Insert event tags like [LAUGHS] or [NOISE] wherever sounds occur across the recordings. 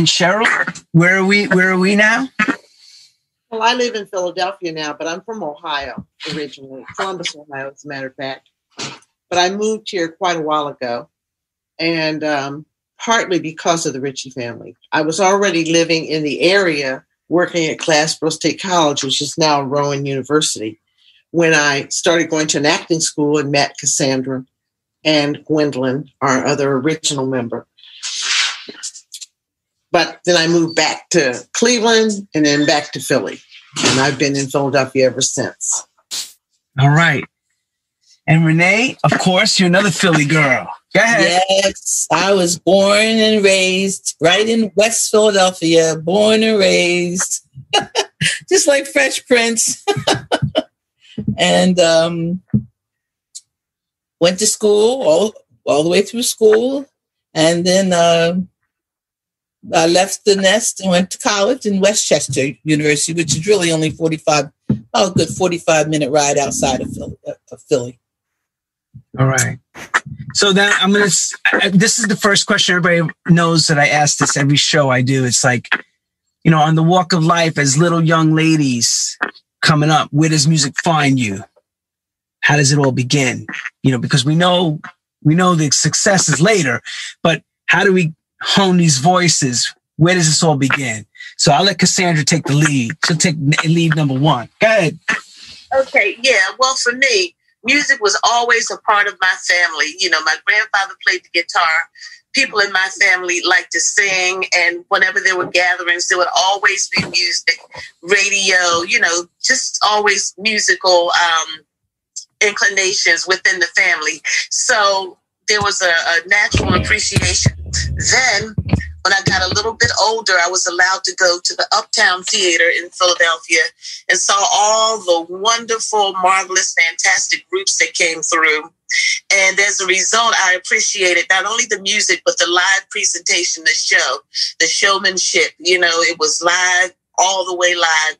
And Cheryl, where are we? Where are we now? Well, I live in Philadelphia now, but I'm from Ohio originally, Columbus, Ohio, as a matter of fact. But I moved here quite a while ago, and um, partly because of the Ritchie family. I was already living in the area, working at Glassboro State College, which is now Rowan University, when I started going to an acting school and met Cassandra and Gwendolyn, our other original member. But then I moved back to Cleveland and then back to Philly. And I've been in Philadelphia ever since. All right. And Renee, of course, you're another Philly girl. Go ahead. Yes, I was born and raised right in West Philadelphia, born and raised, [LAUGHS] just like Fresh Prince. [LAUGHS] and um, went to school all, all the way through school. And then uh, I left the nest and went to college in Westchester University, which is really only 45, oh, good 45 minute ride outside of Philly. Uh, of Philly. All right. So then I'm going to, this is the first question everybody knows that I ask this every show I do. It's like, you know, on the walk of life as little young ladies coming up, where does music find you? How does it all begin? You know, because we know, we know the success is later, but how do we hone these voices? Where does this all begin? So I'll let Cassandra take the lead. She'll take lead number one. Go ahead. Okay, yeah. Well, for me, music was always a part of my family. You know, my grandfather played the guitar. People in my family liked to sing, and whenever there were gatherings, there would always be music, radio, you know, just always musical um, inclinations within the family. So there was a, a natural appreciation. Then when I got a little bit older, I was allowed to go to the Uptown Theater in Philadelphia and saw all the wonderful, marvelous, fantastic groups that came through. And as a result, I appreciated not only the music, but the live presentation, the show, the showmanship. You know, it was live, all the way live.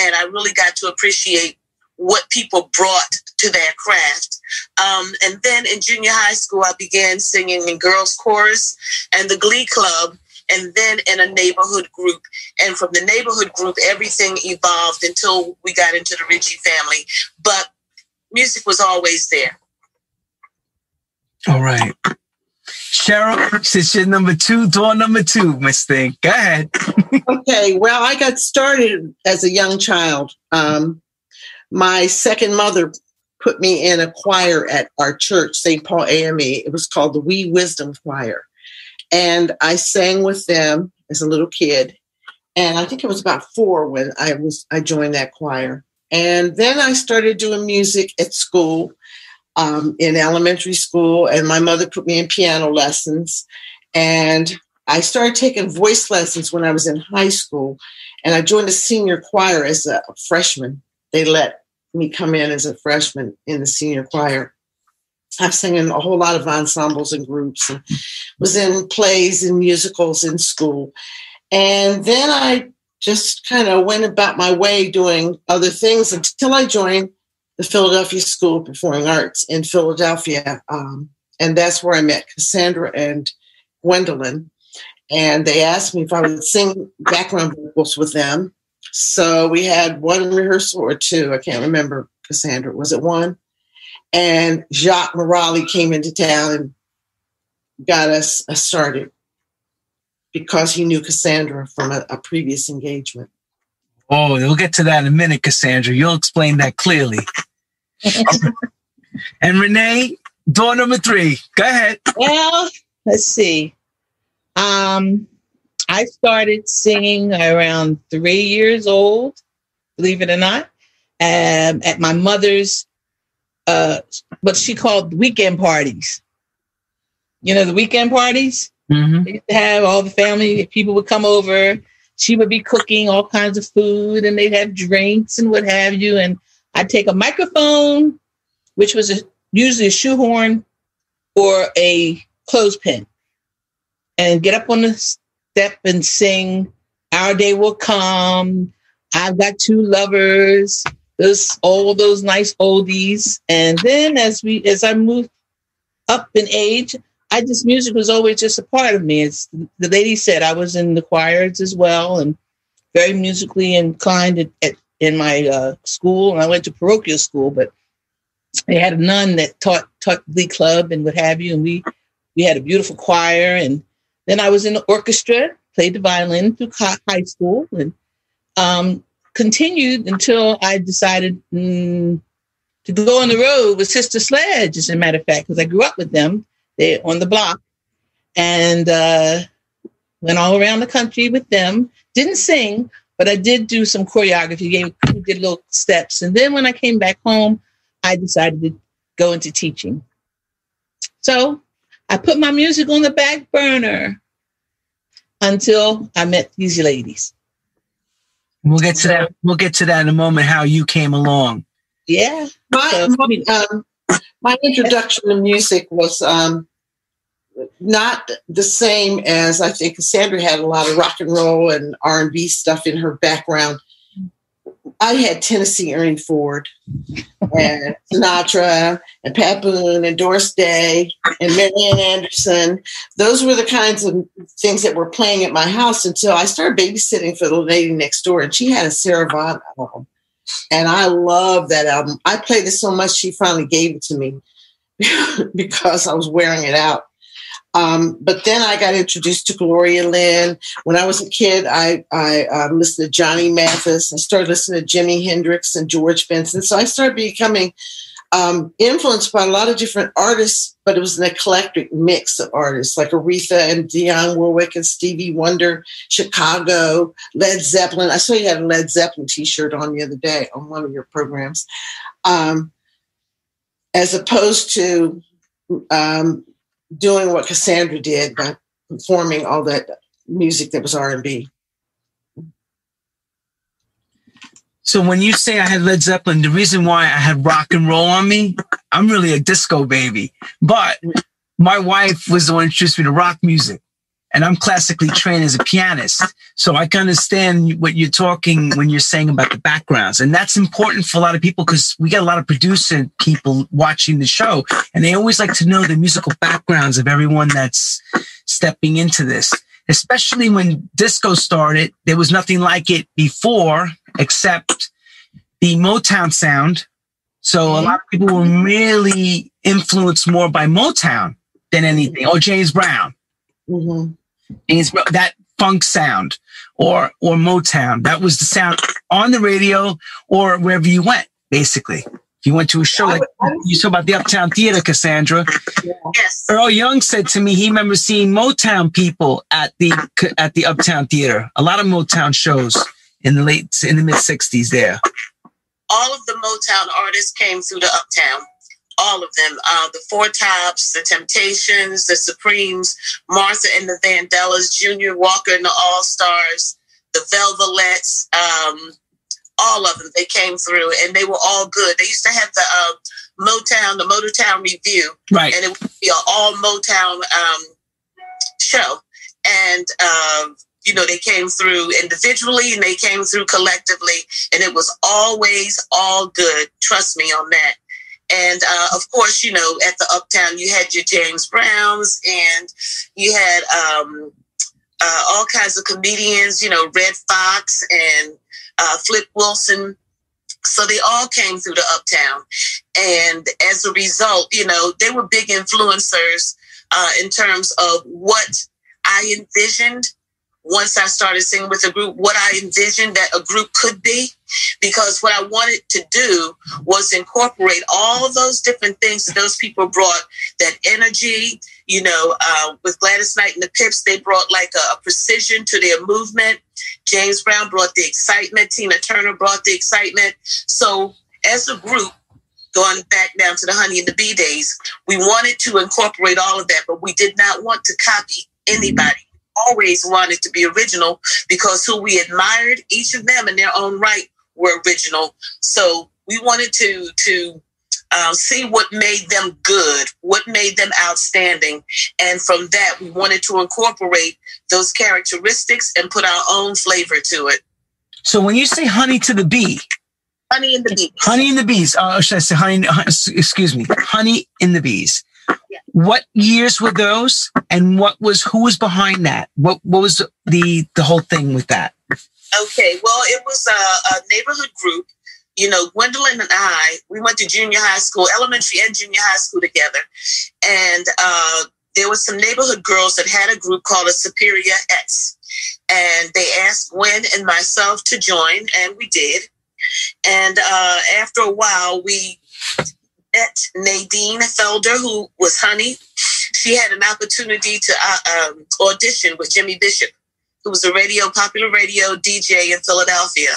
And I really got to appreciate what people brought to their craft. Um, and then in junior high school, I began singing in girls' chorus and the Glee Club and then in a neighborhood group. And from the neighborhood group, everything evolved until we got into the Ritchie family. But music was always there. All right. Cheryl, since you're number two, door number two, Miss Thing. Go ahead. [LAUGHS] okay. Well, I got started as a young child. Um, my second mother put me in a choir at our church, St. Paul AME. It was called the Wee Wisdom Choir. And I sang with them as a little kid. And I think it was about four when I was I joined that choir. And then I started doing music at school, um, in elementary school, and my mother put me in piano lessons. And I started taking voice lessons when I was in high school, and I joined a senior choir as a freshman. They let me come in as a freshman in the senior choir. I sang in a whole lot of ensembles and groups and was in plays and musicals in school. And then I just kind of went about my way doing other things until I joined the Philadelphia School of Performing Arts in Philadelphia. Um, and that's where I met Cassandra and Gwendolyn. And they asked me if I would sing background vocals with them. So we had one rehearsal or two. I can't remember, Cassandra. Was it one? And Jacques Morali came into town and got us started because he knew Cassandra from a, a previous engagement. Oh, we'll get to that in a minute, Cassandra. You'll explain that clearly. [LAUGHS] and Renee, door number three. Go ahead. Well, let's see. Um, I started singing around three years old, believe it or not, um, at my mother's uh, what she called weekend parties. You know, the weekend parties. Mm-hmm. They used to have all the family, people would come over. She would be cooking all kinds of food, and they'd have drinks and what have you. And I'd take a microphone, which was a, usually a shoehorn or a clothespin, and get up on the step and sing "Our Day Will Come." I've got two lovers this all those nice oldies. And then as we as I moved up in age, I just music was always just a part of me. As the lady said I was in the choirs as well and very musically inclined at, at in my uh, school. And I went to parochial school, but they had a nun that taught taught glee club and what have you, and we we had a beautiful choir. And then I was in the orchestra, played the violin through high school, and um, continued until I decided mm, to go on the road with Sister Sledge, as a matter of fact, because I grew up with them. They on the block, and uh, went all around the country with them. Didn't sing, but I did do some choreography. Gave did little steps, and then when I came back home, I decided to go into teaching. So I put my music on the back burner until I met these ladies. We'll get to that. We'll get to that in a moment. How you came along? Yeah. My So- my, um, my introduction to music was um, not the same as I think Cassandra had a lot of rock and roll and R and B stuff in her background. I had Tennessee Ernie Ford and Sinatra and Pat Boone and Doris Day and Marian Anderson. Those were the kinds of things that were playing at my house until I started babysitting for the lady next door, and she had a Sarah Vaughan album. And I love that album. I played it so much, she finally gave it to me [LAUGHS] because I was wearing it out. Um, but then I got introduced to Gloria Lynne. When I was a kid, I, I um, listened to Johnny Mathis. I started listening to Jimi Hendrix and George Benson. So I started becoming um, influenced by a lot of different artists, but it was an eclectic mix of artists like Aretha and Dionne Warwick and Stevie Wonder, Chicago, Led Zeppelin. I saw you had a Led Zeppelin t-shirt on the other day on one of your programs. Um, as opposed to um, doing what Cassandra did by performing all that music that was R&B. So when you say I had Led Zeppelin, the reason why I had rock and roll on me, I'm really a disco baby. But my wife was the one who introduced me to rock music. And I'm classically trained as a pianist. So I can understand what you're talking when you're saying about the backgrounds. And that's important for a lot of people because we get a lot of producer people watching the show and they always like to know the musical backgrounds of everyone that's stepping into this. Especially when disco started, there was nothing like it before except the Motown sound. So a lot of people were really influenced more by Motown than anything, or James Brown. Mm-hmm. James Brown, that funk sound, or or Motown. That was the sound on the radio or wherever you went. Basically, if you went to a show like you saw about the Uptown Theater, Cassandra. Yes. Earl Young said to me he remembers seeing Motown people at the at the Uptown Theater. A lot of Motown shows in the late in the mid '60s there. all of the Motown artists came through the Uptown. All of them. Uh, the Four Tops, the Temptations, the Supremes, Martha and the Vandellas, Junior Walker and the All Stars, the Velvelettes, um, all of them. They came through and they were all good. They used to have the uh, Motown, the Motown Revue, Right. and it would be an all Motown um, show. And uh, you know, they came through individually and they came through collectively, and it was always all good. Trust me on that. And uh, of course, you know, at the Uptown, you had your James Browns, and you had um, uh, all kinds of comedians. You know, Redd Foxx and uh, Flip Wilson. So they all came through the Uptown, and as a result, you know, they were big influencers uh, in terms of what I envisioned once I started singing with a group, what I envisioned that a group could be. Because what I wanted to do was incorporate all those different things that those people brought that energy. You know, uh, with Gladys Knight and the Pips, they brought like a, a precision to their movement. James Brown brought the excitement. Tina Turner brought the excitement. So, as a group, going back down to the Honey and the Bee days, we wanted to incorporate all of that, but we did not want to copy anybody. Always wanted to be original because who we admired, each of them in their own right, were original. So we wanted to to uh, see what made them good, what made them outstanding, and from that we wanted to incorporate those characteristics and put our own flavor to it. So when you say honey to the bee, Honey and the Bee. honey in the bees, uh, should I say honey? uh, Excuse me, honey in the bees. What years were those, and what was who was behind that? What what was the the whole thing with that? Okay, well, it was a, a neighborhood group. You know, Gwendolyn and I, we went to junior high school, elementary and junior high school together, and uh, there was some neighborhood girls that had a group called a Superior X, and they asked Gwen and myself to join, and we did. And uh, after a while, we met Nadine Felder, who was Honey. She had an opportunity to uh, um, audition with Jimmy Bishop, who was a radio, popular radio DJ in Philadelphia.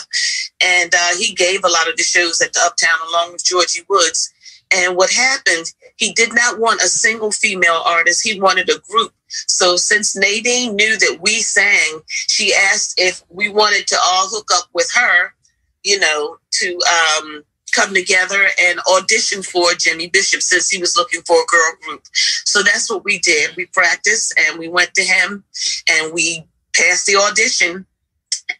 And uh, he gave a lot of the shows at the Uptown along with Georgie Woods. And what happened, he did not want a single female artist. He wanted a group. So since Nadine knew that we sang, she asked if we wanted to all hook up with her, you know, to um, come together and audition for Jimmy Bishop since he was looking for a girl group. So that's what we did. We practiced and we went to him and we passed the audition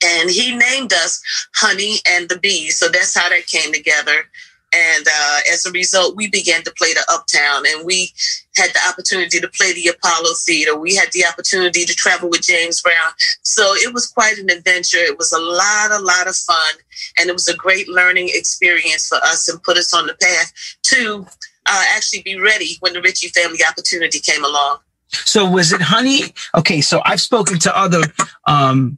and he named us Honey and the Bees. So that's how that came together. And uh, as a result, we began to play the Uptown, and we had the opportunity to play the Apollo Theater. We had the opportunity to travel with James Brown. So it was quite an adventure. It was a lot, a lot of fun, and it was a great learning experience for us and put us on the path to uh, actually be ready when the Ritchie family opportunity came along. So was it Honey? Okay, so I've spoken to other um,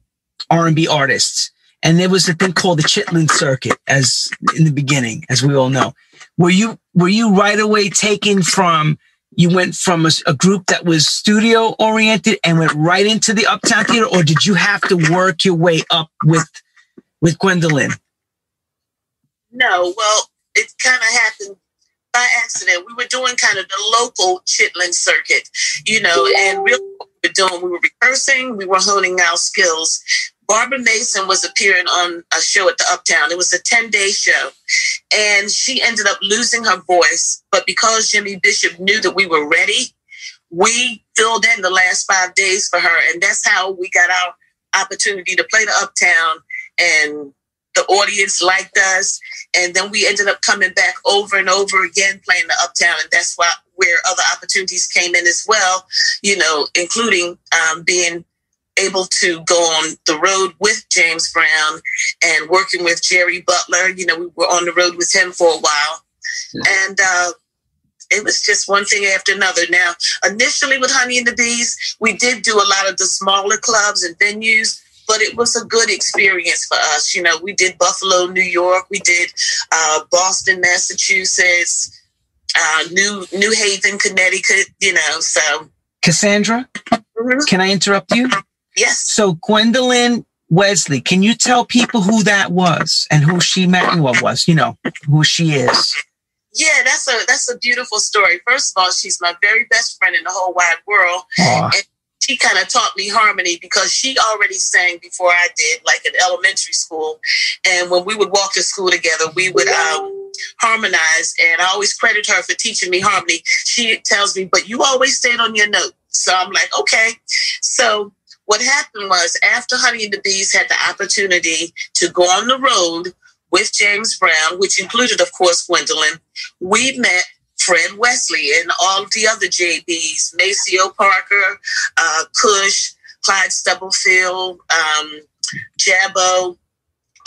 R&B artists and there was a thing called the Chitlin Circuit, as in the beginning, as we all know. Were you were you right away taken from? You went from a, a group that was studio oriented and went right into the Uptown Theater, or did you have to work your way up with with Gwendolyn? No, well, it kind of happened by accident. We were doing kind of the local Chitlin circuit, you know, and really what we were doing, we were rehearsing, we were honing our skills. Barbara Mason was appearing on a show at the Uptown. It was a 10 day show. And she ended up losing her voice. But because Jimmy Bishop knew that we were ready, we filled in the last five days for her. And that's how we got our opportunity to play the Uptown. And the audience liked us. And then we ended up coming back over and over again playing the Uptown. And that's why where other opportunities came in as well, you know, including um, being able to go on the road with James Brown and working with Jerry Butler. You know, we were on the road with him for a while. And uh, it was just one thing after another. Now, initially with Honey and the Bees, we did do a lot of the smaller clubs and venues, but it was a good experience for us. You know, we did Buffalo, New York, we did uh, Boston, Massachusetts, uh, New New Haven, Connecticut. You know, so Cassandra, mm-hmm. can I interrupt you? Yes. So Gwendolyn Wesley, can you tell people who that was and who she met and what was, you know, who she is? Yeah, that's a that's a beautiful story. First of all, she's my very best friend in the whole wide world. Aww. And she kind of taught me harmony because she already sang before I did, like in elementary school. And when we would walk to school together, we would um, harmonize. And I always credit her for teaching me harmony. She tells me, but you always stayed on your note. So I'm like, okay. So what happened was after Honey and the Bees had the opportunity to go on the road with James Brown, which included, of course, Gwendolyn, we met Fred Wesley and all the other JBs, Maceo Parker, uh, Cush, Clyde Stubblefield, um, Jabo,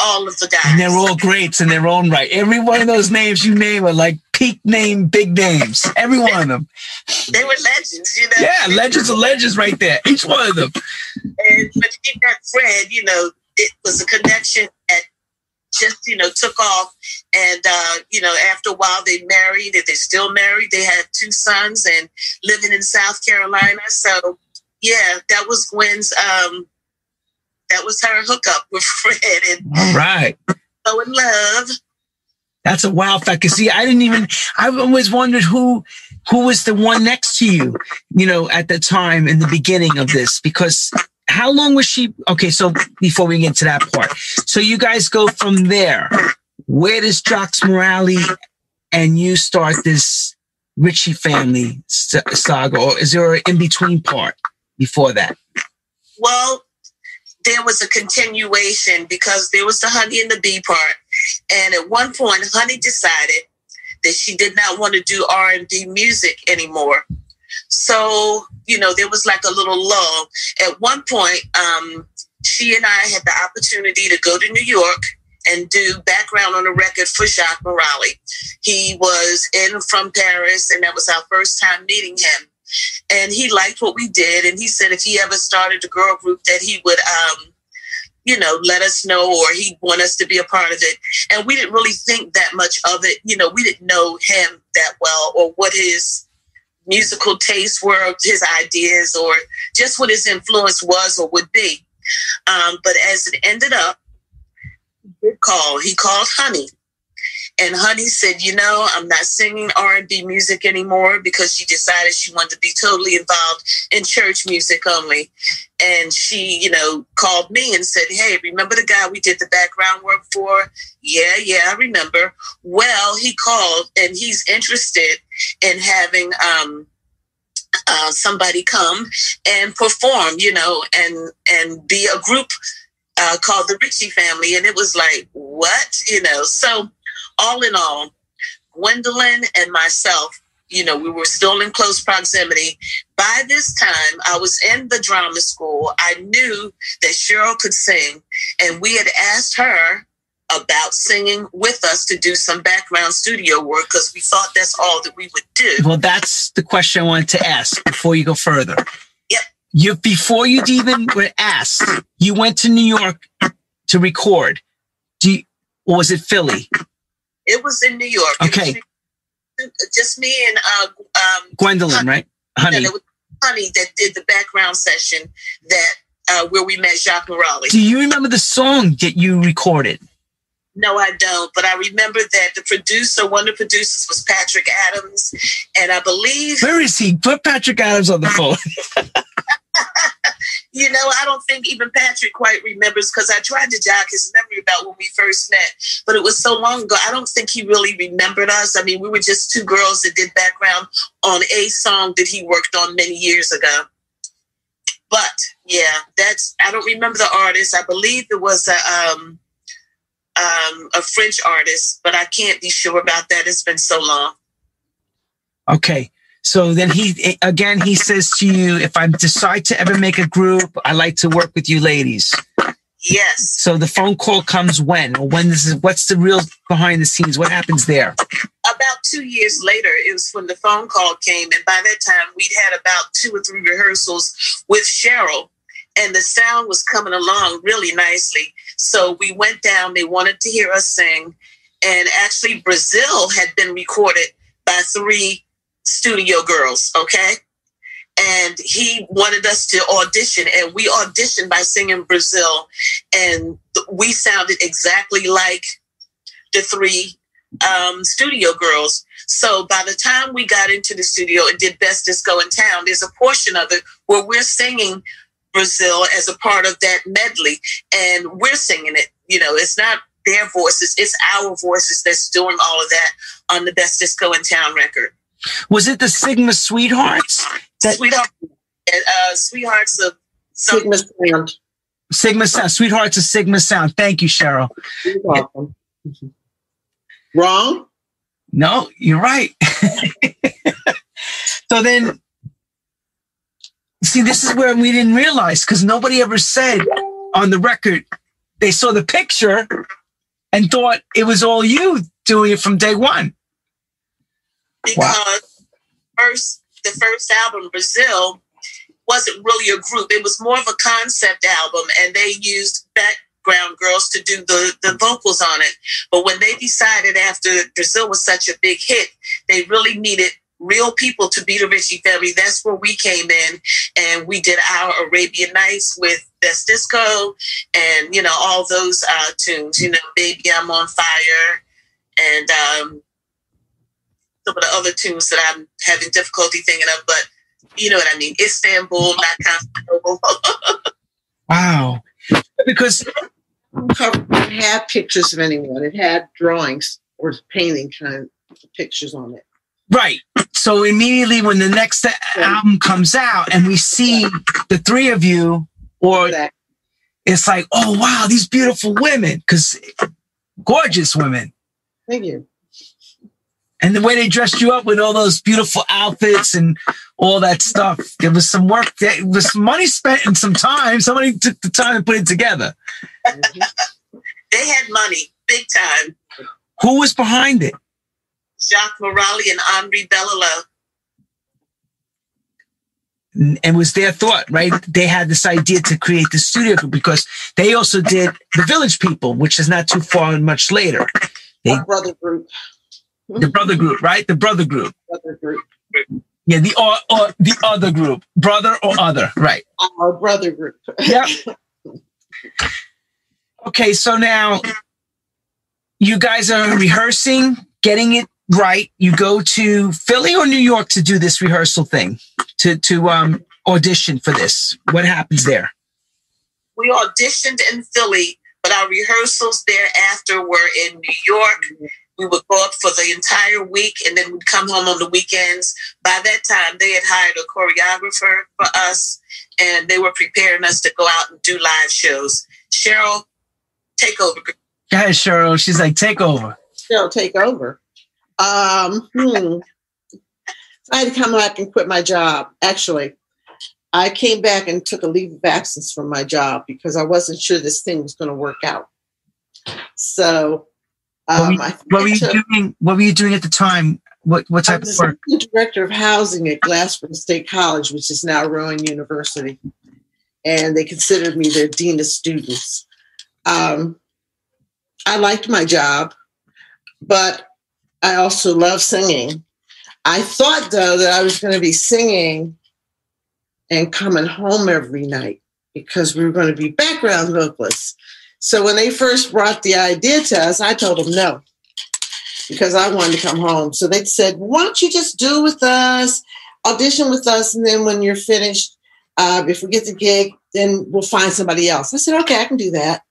all of the guys. And they're all greats in their own right. Every one of those names you name are like peak name, big names. Every one of them. [LAUGHS] They were legends, you know. Yeah, legends of legends right there. Each one of them. And when he met Fred, you know, it was a connection just, you know, took off. And, uh, you know, after a while they married and they're still married. They had two sons and living in South Carolina. So, yeah, that was Gwen's, um, that was her hookup with [LAUGHS] Fred. And All right. [LAUGHS] So in love. That's a wow fact. Cause see, I didn't even, I always wondered who, who was the one next to you, you know, at the time in the beginning of this, because how long was she? Okay. So before we get to that part, so you guys go from there. Where does Jacques Morali and you start this Ritchie family saga, or is there an in between part before that? Well, there was a continuation because there was the honey and the bee part. And at one point, honey decided that she did not want to do R&B music anymore. So, you know, there was like a little lull. At one point, um, she and I had the opportunity to go to New York and do background on a record for Jacques Morali. He was in from Paris, and that was our first time meeting him. And he liked what we did, and he said if he ever started a girl group, that he would, um, you know, let us know, or he'd want us to be a part of it. And we didn't really think that much of it. You know, we didn't know him that well, or what his musical tastes were, his ideas, or just what his influence was or would be. Um, but as it ended up, he call. He called Honey, and Honey said, "You know, I'm not singing R&B music anymore because she decided she wanted to be totally involved in church music only." And she, you know, called me and said, "Hey, remember the guy we did the background work for? Yeah, yeah, I remember. Well, he called and he's interested in having." Um, uh, somebody come and perform, you know, and and be a group uh, called the Ritchie Family, and it was like, what, you know? So, all in all, Gwendolyn and myself, you know, we were still in close proximity. By this time, I was in the drama school. I knew that Cheryl could sing, and we had asked her about singing with us to do some background studio work because we thought that's all that we would do. Well, that's the question I wanted to ask before you go further. Yep. You before you even were asked, you went to New York to record. Do you, or was it Philly? It was in New York. Okay. Just me and uh, um, Gwendolyn, Honey. right? Honey. it was Honey that did the background session that uh, where we met Jacques Morali. Do you remember the song that you recorded? No, I don't. But I remember that the producer, one of the producers, was Patrick Adams, and I believe, Where is he? Put Patrick Adams on the [LAUGHS] phone. [LAUGHS] you know, I don't think even Patrick quite remembers because I tried to jog his memory about when we first met, but it was so long ago. I don't think he really remembered us. I mean, we were just two girls that did background on a song that he worked on many years ago. But yeah, that's I don't remember the artist. I believe it was a um, um, a French artist, but I can't be sure about that. It's been so long. Okay. So then he again he says to you, if I decide to ever make a group, I like to work with you ladies. Yes. So the phone call comes when? Or when this is what's the real behind the scenes? What happens there? About two years later, it was when the phone call came, and by that time we'd had about two or three rehearsals with Cheryl, and the sound was coming along really nicely. So we went down. They wanted to hear us sing, and actually Brazil had been recorded by three studio girls. Okay. And he wanted us to audition, and we auditioned by singing Brazil, and we sounded exactly like the three um, studio girls. So by the time we got into the studio and did Best Disco in Town, there's a portion of it where we're singing Brazil as a part of that medley, and we're singing it. You know, it's not their voices; it's our voices that's doing all of that on the Best Disco in Town record. Was it the Sigma Sweethearts? That- Sweetheart, uh, sweethearts of Sigma Sound. Sigma Sound. Sweethearts of Sigma Sound. Thank you, Cheryl. You're welcome. Wrong? No, you're right. [LAUGHS] so then, see, this is where we didn't realize because nobody ever said on the record they saw the picture and thought it was all you doing it from day one. Because first the first album Brazil wasn't really a group. It was more of a concept album, and they used background girls to do the the vocals on it. But when they decided after Brazil was such a big hit, they really needed real people to be the Ritchie family. That's where we came in, and we did our Arabian Nights with Best Disco, and you know all those uh, tunes. You know, Baby I'm on Fire, and um, some of the other tunes that I'm having difficulty thinking of, but you know what I mean. Istanbul, not Constantinople. [LAUGHS] Wow. Because Cover didn't have pictures of anyone. It had drawings or painting kind of pictures on it. Right. So immediately when the next album comes out and we see the three of you, or That it's like, oh wow, these beautiful women, because gorgeous women. thank you. And the way they dressed you up with all those beautiful outfits and all that stuff, there was some work, there was some money spent and some time. Somebody took the time to put it together. Mm-hmm. they had money, big time. Who was behind it? Jacques Morali and Henri Belolo. And was their thought, right? They had this idea to create the studio group because they also did the Village People, which is not too far and much later. They, brother group. The brother group, right? The brother group. Brother group. Yeah, the or, or the other group, brother or other, right? Our brother group. yeah. Okay, so now you guys are rehearsing, getting it right. You go to Philly or New York to do this rehearsal thing, to to um, audition for this. What happens there? We auditioned in Philly, but our rehearsals thereafter were in New York. We would go up for the entire week and then we'd come home on the weekends. By that time, they had hired a choreographer for us and they were preparing us to go out and do live shows. Cheryl, take over. Go ahead, Cheryl. She's like, take over. Cheryl, take over. Um, hmm. I had to come back and quit my job. Actually, I came back and took a leave of absence from my job because I wasn't sure this thing was going to work out. So, um, what, were you, what were you doing? What were you doing at the time? What what type of work? Director of housing at Glassboro State College, which is now Rowan University, and they considered me their dean of students. Um, I liked my job, but I also love singing. I thought though that I was going to be singing and coming home every night because we were going to be background vocalists. So when they first brought the idea to us, I told them no because I wanted to come home. So they said, "Why don't you just do with us, audition with us, and then when you're finished, uh, if we get the gig, then we'll find somebody else." I said, "Okay, I can do that."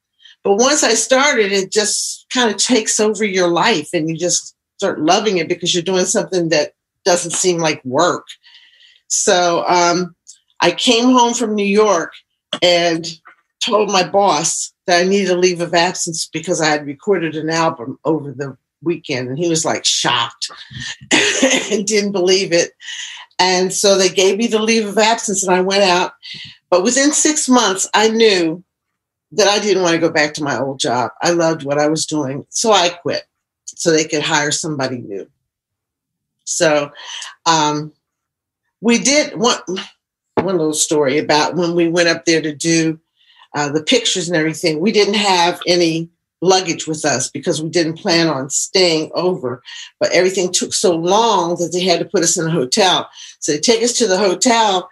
But once I started, it just kind of takes over your life and you just start loving it because you're doing something that doesn't seem like work. So um, I came home from New York and told my boss that I needed a leave of absence because I had recorded an album over the weekend. And he was like shocked [LAUGHS] and didn't believe it. And so they gave me the leave of absence and I went out. But within six months, I knew that I didn't want to go back to my old job. I loved what I was doing. So I quit so they could hire somebody new. So um, we did one, one little story about when we went up there to do uh, the pictures and everything. We didn't have any luggage with us because we didn't plan on staying over. But everything took so long that they had to put us in a hotel. So they take us to the hotel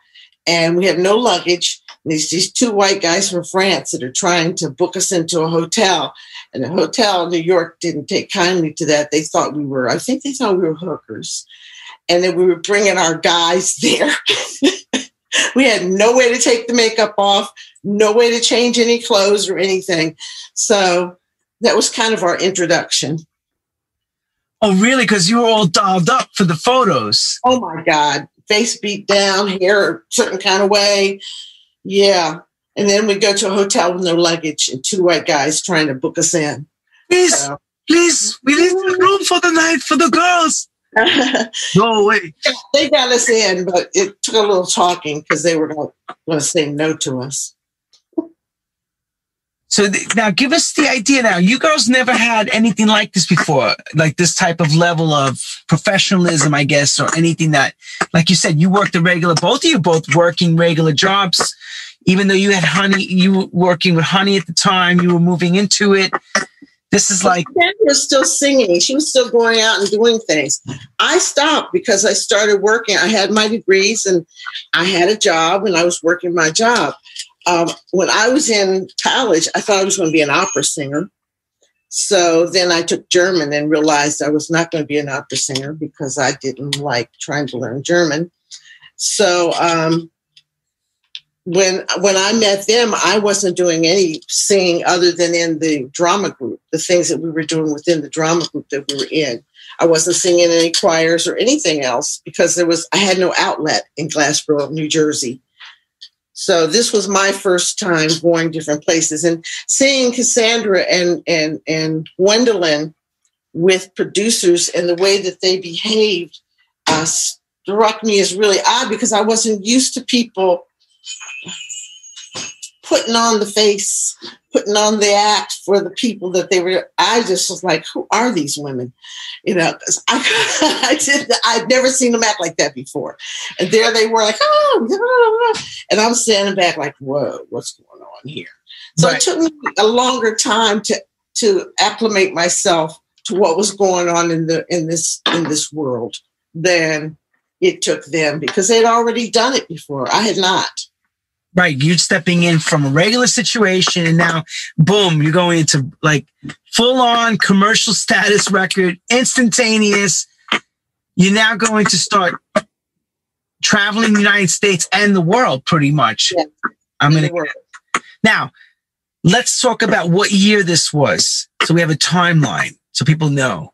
and we have no luggage And these these two white guys from France that are trying to book us into a hotel. And the hotel in New York didn't take kindly to that. They thought we were, I think they thought we were hookers. And then we were bringing our guys [LAUGHS] there. We had no way to take the makeup off, no way to change any clothes or anything. So that was kind of our introduction. Oh, really? Because you were all dolled up for the photos. Oh my God. Face beat down, hair a certain kind of way. Yeah. And then we go to a hotel with no luggage and two white guys trying to book us in. Please, so. please, we need a room for the night for the girls. [LAUGHS] no way. They got us in, but it took a little talking because they were going to say no to us. So th- now give us the idea now. You girls never had anything like this before, like this type of level of professionalism, I guess, or anything that, like you said, you worked a regular, both of you both working regular jobs, even though you had honey, you were working with honey at the time, you were moving into it. This is like. Jen was still singing. She was still going out and doing things. I stopped because I started working. I had my degrees and I had a job and I was working my job um, when I was in college, I thought I was going to be an opera singer. So then I took German and realized I was not going to be an opera singer because I didn't like trying to learn German. So um, when when I met them, I wasn't doing any singing other than in the drama group, the things that we were doing within the drama group that we were in. I wasn't singing in any choirs or anything else because there was I had no outlet in Glassboro, New Jersey. So this was my first time going different places and seeing Cassandra and and and Gwendolyn with producers and the way that they behaved uh, struck me as really odd because I wasn't used to people putting on the face, putting on the act for the people that they were. I just was like, who are these women? You know, I, [LAUGHS] I did. I'd never seen them act like that before, and there they were, like, oh, [LAUGHS] and I'm standing back, like, whoa, what's going on here? So right. it took me a longer time to to acclimate myself to what was going on in the in this in this world than it took them because they'd already done it before. I had not. Right. You're stepping in from a regular situation and now, boom, you're going into like full on commercial status record, instantaneous. You're now going to start traveling the United States and the world pretty much. Yeah. I'm going to. Now, let's talk about what year this was. So we have a timeline so people know.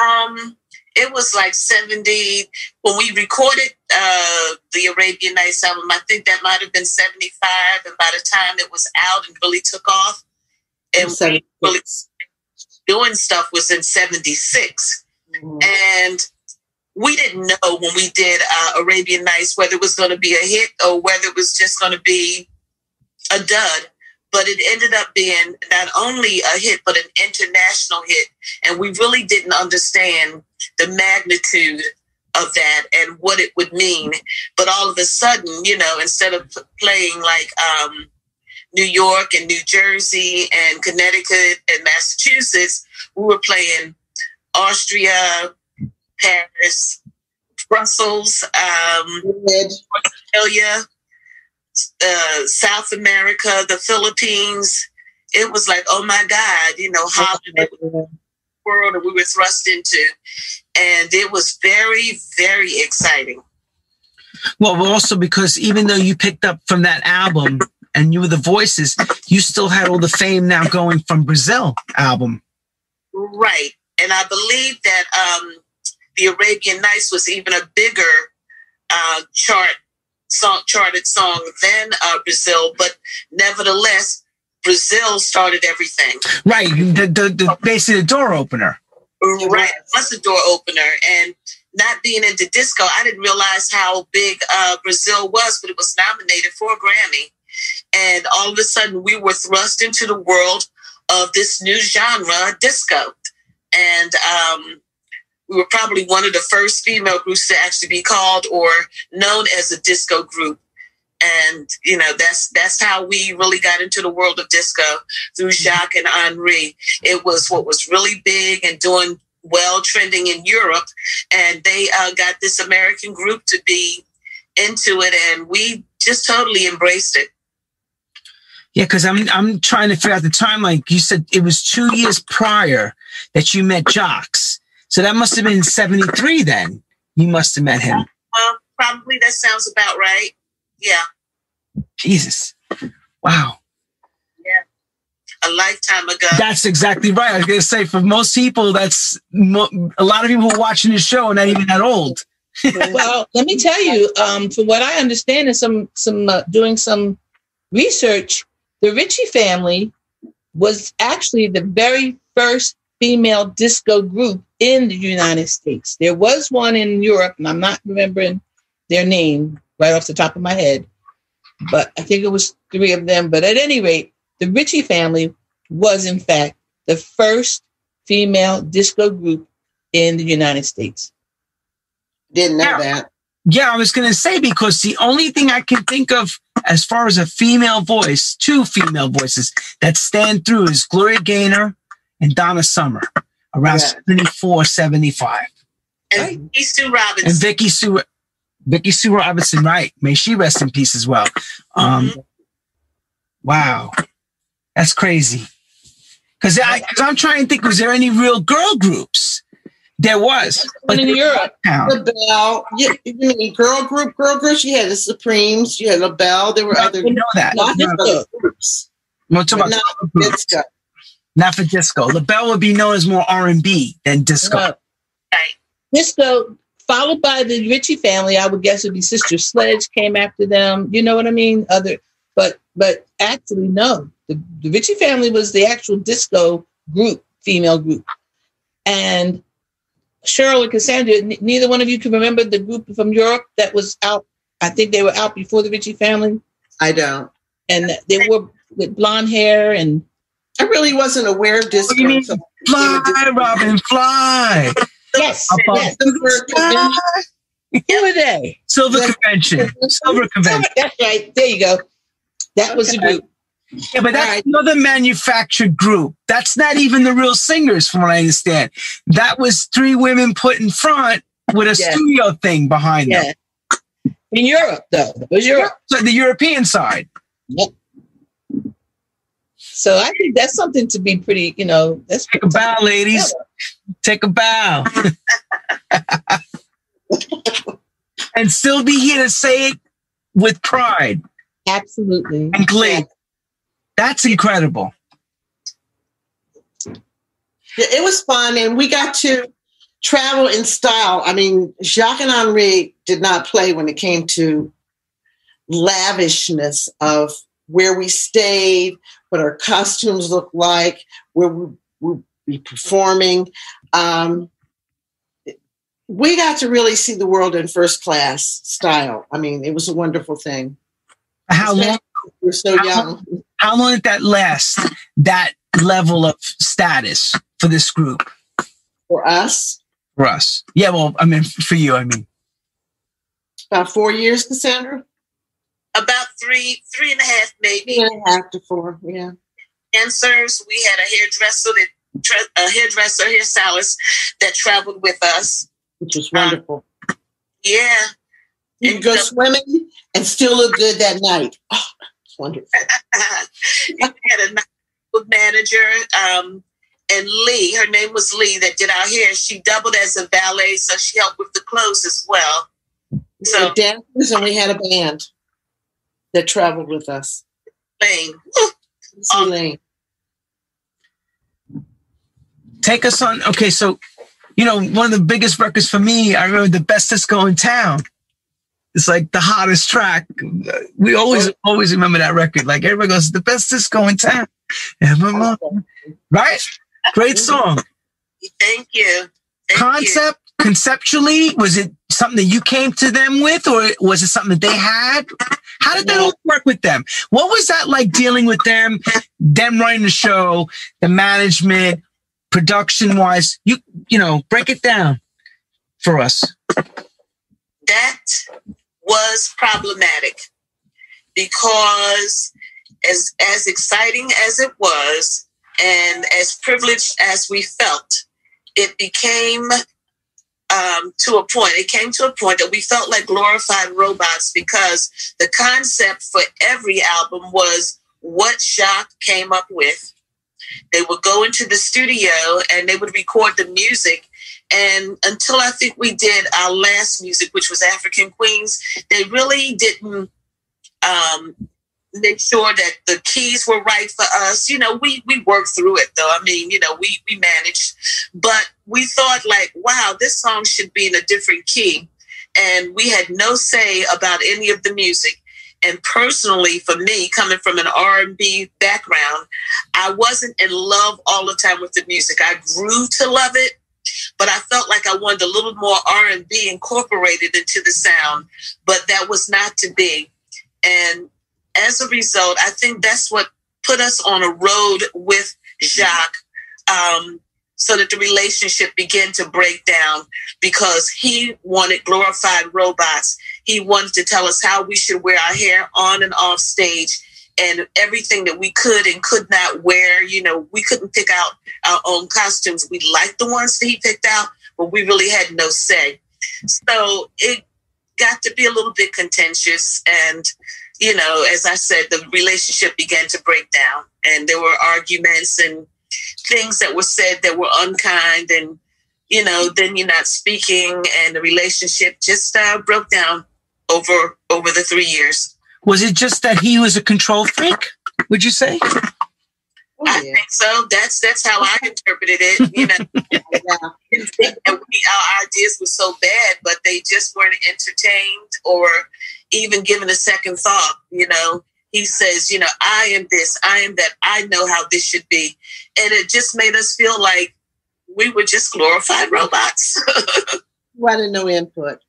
Um, it was like 70 when we recorded uh, the arabian nights album i think that might have been 75 and by the time it was out and really took off and really doing stuff was in 76 mm-hmm. and we didn't know when we did uh, arabian nights whether it was going to be a hit or whether it was just going to be a dud. But it ended up being not only a hit but an international hit. And we really didn't understand the magnitude of that and what it would mean. But all of a sudden you know instead of playing like um, new york and new jersey and connecticut and massachusetts we were playing austria paris brussels um, australia uh, South America, the Philippines. It was like, oh my God, you know, how world we were thrust into. And it was very, very exciting. Well, also because even though you picked up from that album and you were the voices, you still had all the fame now going from Brazil album. Right. And I believe that um, the Arabian Nights was even a bigger uh, chart song, charted song than uh, Brazil, but nevertheless, Brazil started everything. Right, the, the, the basically the door opener. Right, was the door opener, and not being into disco, I didn't realize how big uh, Brazil was, but it was nominated for a Grammy, and all of a sudden we were thrust into the world of this new genre, disco, and um, we were probably one of the first female groups to actually be called or known as a disco group and you know that's that's how we really got into the world of disco through Jacques and Henri. It was what was really big and doing well, trending in Europe, and they uh, got this American group to be into it, and we just totally embraced it. Yeah, because I'm I'm trying to figure out the timeline. You said it was two years prior that you met Jacques. So that must have been 73 then. You must have met him. Uh, probably that sounds about right. Yeah. Jesus. Wow. Yeah. A lifetime ago. That's exactly right. I was going to say, for most people, that's mo- a lot of people watching this show are not even that old. [LAUGHS] well, let me tell you, um, from what I understand and some, some uh, doing some research, the Ritchie family was actually the very first female disco group in the United States. There was one in Europe, and I'm not remembering their name right off the top of my head, but I think it was three of them. But at any rate, the Ritchie family was, in fact, the first female disco group in the United States. Didn't know yeah. that. Yeah, I was going to say because the only thing I can think of as far as a female voice, two female voices that stand through is Gloria Gaynor and Donna Summer around yeah. 74, 75. And right? Vicki Sue Robinson. And Vicki Sue, Vicki Sue Robinson, right. May she rest in peace as well. Um, mm-hmm. Wow. That's crazy. Because I'm trying to think, was there any real girl groups? There was. But in Europe, LaBelle, yeah, you mean girl group, girl group? She had the Supremes, She had LaBelle. There were other. know that. Not no. groups. No, talk about not disco not for disco. LaBelle would be known as more R and B than disco. Right. Disco, followed by the Ritchie family, I would guess would be Sister Sledge came after them. You know what I mean? Other, but but actually no, the, the Ritchie family was the actual disco group female group. And Cheryl and Cassandra, n- neither one of you can remember the group from Europe that was out. I think they were out before the Ritchie family, I don't. and they were with blonde hair and I really wasn't aware of disco. What you mean? Fly, Robin, fly. Yes, Above yes. the convention. Who were they? Silver Yes. Convention. Silver Convention. That's right. There you go. That was the Okay. group. Yeah, but that's Alright. another manufactured group. That's not even the real singers, from what I understand. That was three women put in front with a Yeah. studio thing behind them. In Europe, though, it was Europe. So the European side. So I think that's something to be pretty, you know, that's Take a bow, ladies. Take a bow. [LAUGHS] and still be here to say it with pride Absolutely. and glee. That's incredible. Yeah, it was fun, and we got to travel in style. I mean, Jacques and Henri did not play when it came to lavishness of where we stayed, what our costumes looked like, where we would be performing. Um, we got to really see the world in first class style. I mean, it was a wonderful thing. How long? We're so young. How long did that last? That level of status for this group For us, for us? Yeah, well, I mean, for you, I mean. about four years, Cassandra? About three, three and a half, maybe. Three and a half to four, yeah. Dancers. We had a hairdresser that a hairdresser, hairstylist that traveled with us. Which was wonderful. Um, yeah, You could go uh, swimming and still look good that night. Oh, it's wonderful. [LAUGHS] we had a nice manager, um, and Lee. Her name was Lee that did our hair. She doubled as a valet, so she helped with the clothes as well. We So dancers and we had a band that traveled with us. Lane. See Um, Lane. Take us on. Okay, so, you know, one of the biggest records for me, I remember the best disco in town. It's like the hottest track. We always, always remember that record. Like everybody goes, the best disco in town. Evermore. Right? Great song. Thank you. Thank Concept, conceptually, was it something that you came to them with, or was it something that they had? How did that all work with them? What was that like dealing with them, them running the show, the management, production wise? You, you know, break it down for us. That was problematic because as as exciting as it was and as privileged as we felt, it became um, to a point. It came to a point that we felt like glorified robots because the concept for every album was what Jacques came up with. They would go into the studio and they would record the music. And until I think we did our last music, which was African Queens, they really didn't um, make sure that the keys were right for us. You know, we we worked through it though. I mean, you know, we we managed, but we thought like, wow, this song should be in a different key, and we had no say about any of the music. And personally, for me, coming from an R and B background, I wasn't in love all the time with the music. I grew to love it, but I felt like I wanted a little more R and B incorporated into the sound. But that was not to be. And as a result, I think that's what put us on a road with Jacques, um, so that the relationship began to break down because he wanted glorified robots. He wanted to tell us how we should wear our hair on and off stage and everything that we could and could not wear. You know, we couldn't pick out our own costumes. We liked the ones that he picked out, but we really had no say. So it got to be a little bit contentious and you know, as I said, the relationship began to break down, and there were arguments and things that were said that were unkind, and you know, then you're not speaking, and the relationship just uh, broke down over over the three years. Was it just that he was a control freak? Would you say? Oh, I think so. That's that's how I [LAUGHS] interpreted it. You know, Yeah. [LAUGHS] didn't think that we, our ideas were so bad, but they just weren't entertained or even given a second thought. You know, he says, you know, I am this, I am that, I know how this should be. And it just made us feel like we were just glorified robots. [LAUGHS] wanted no input.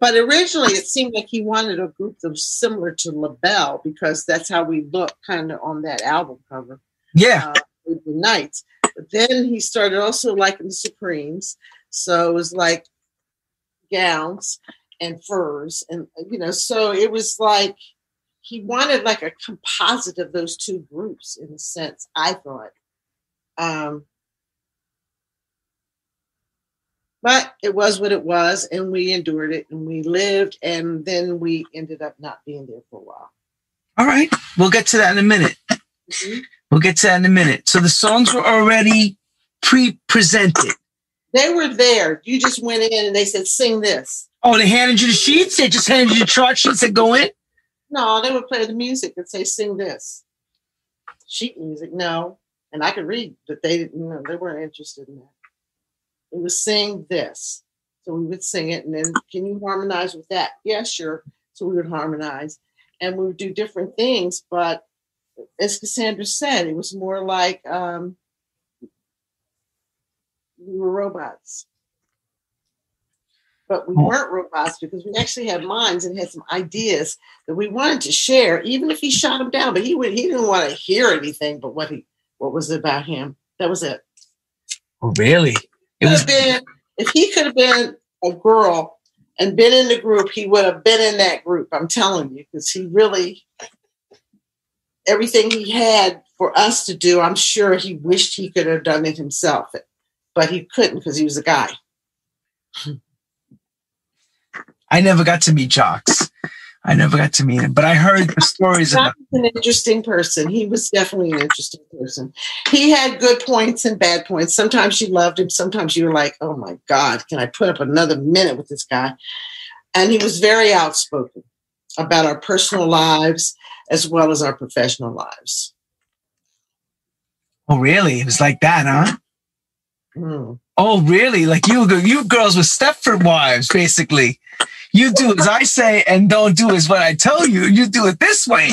But originally, it seemed like he wanted a group that was similar to LaBelle because that's how we look kind of on that album cover. Yeah. Uh, the Nights. But then he started also liking the Supremes. So it was like gowns and furs. And, you know, so it was like he wanted like a composite of those two groups in a sense, I thought. Um, but it was what it was, and we endured it and we lived, and then we ended up not being there for a while. All right. We'll get to that in a minute. Mhm. We'll get to that in a minute. So the songs were already pre presented. They were there. You just went in and they said, sing this. Oh, they handed you the sheets? They just handed you the chart sheets that go in? No, they would play the music and say, sing this. Sheet music, no. And I could read, but they didn't, no, they weren't interested in that. It was sing this. So we would sing it and then, can you harmonize with that? Yeah, sure. So we would harmonize and we would do different things. But as Cassandra said, it was more like um, we were robots. But we Oh. weren't robots because we actually had minds and had some ideas that we wanted to share, even if he shot him down. But he would he didn't want to hear anything but what he what was about him. That was it. Oh, really? It was been if he could have been a girl and been in the group, he would have been in that group. I'm telling you, because he really everything he had for us to do, I'm sure he wished he could have done it himself, but he couldn't because he was a guy. I never got to meet Jacques. I never got to meet him, but I heard the stories about was an interesting person. He was definitely an interesting person. He had good points and bad points. Sometimes you loved him. Sometimes you were like, oh my God, can I put up another minute with this guy? And he was very outspoken about our personal lives as well as our professional lives. Oh, really? It was like that, huh? Mm. Oh, really? Like you, you girls were Stepford wives, basically. You do as I say and don't do as what I tell you. You do it this way,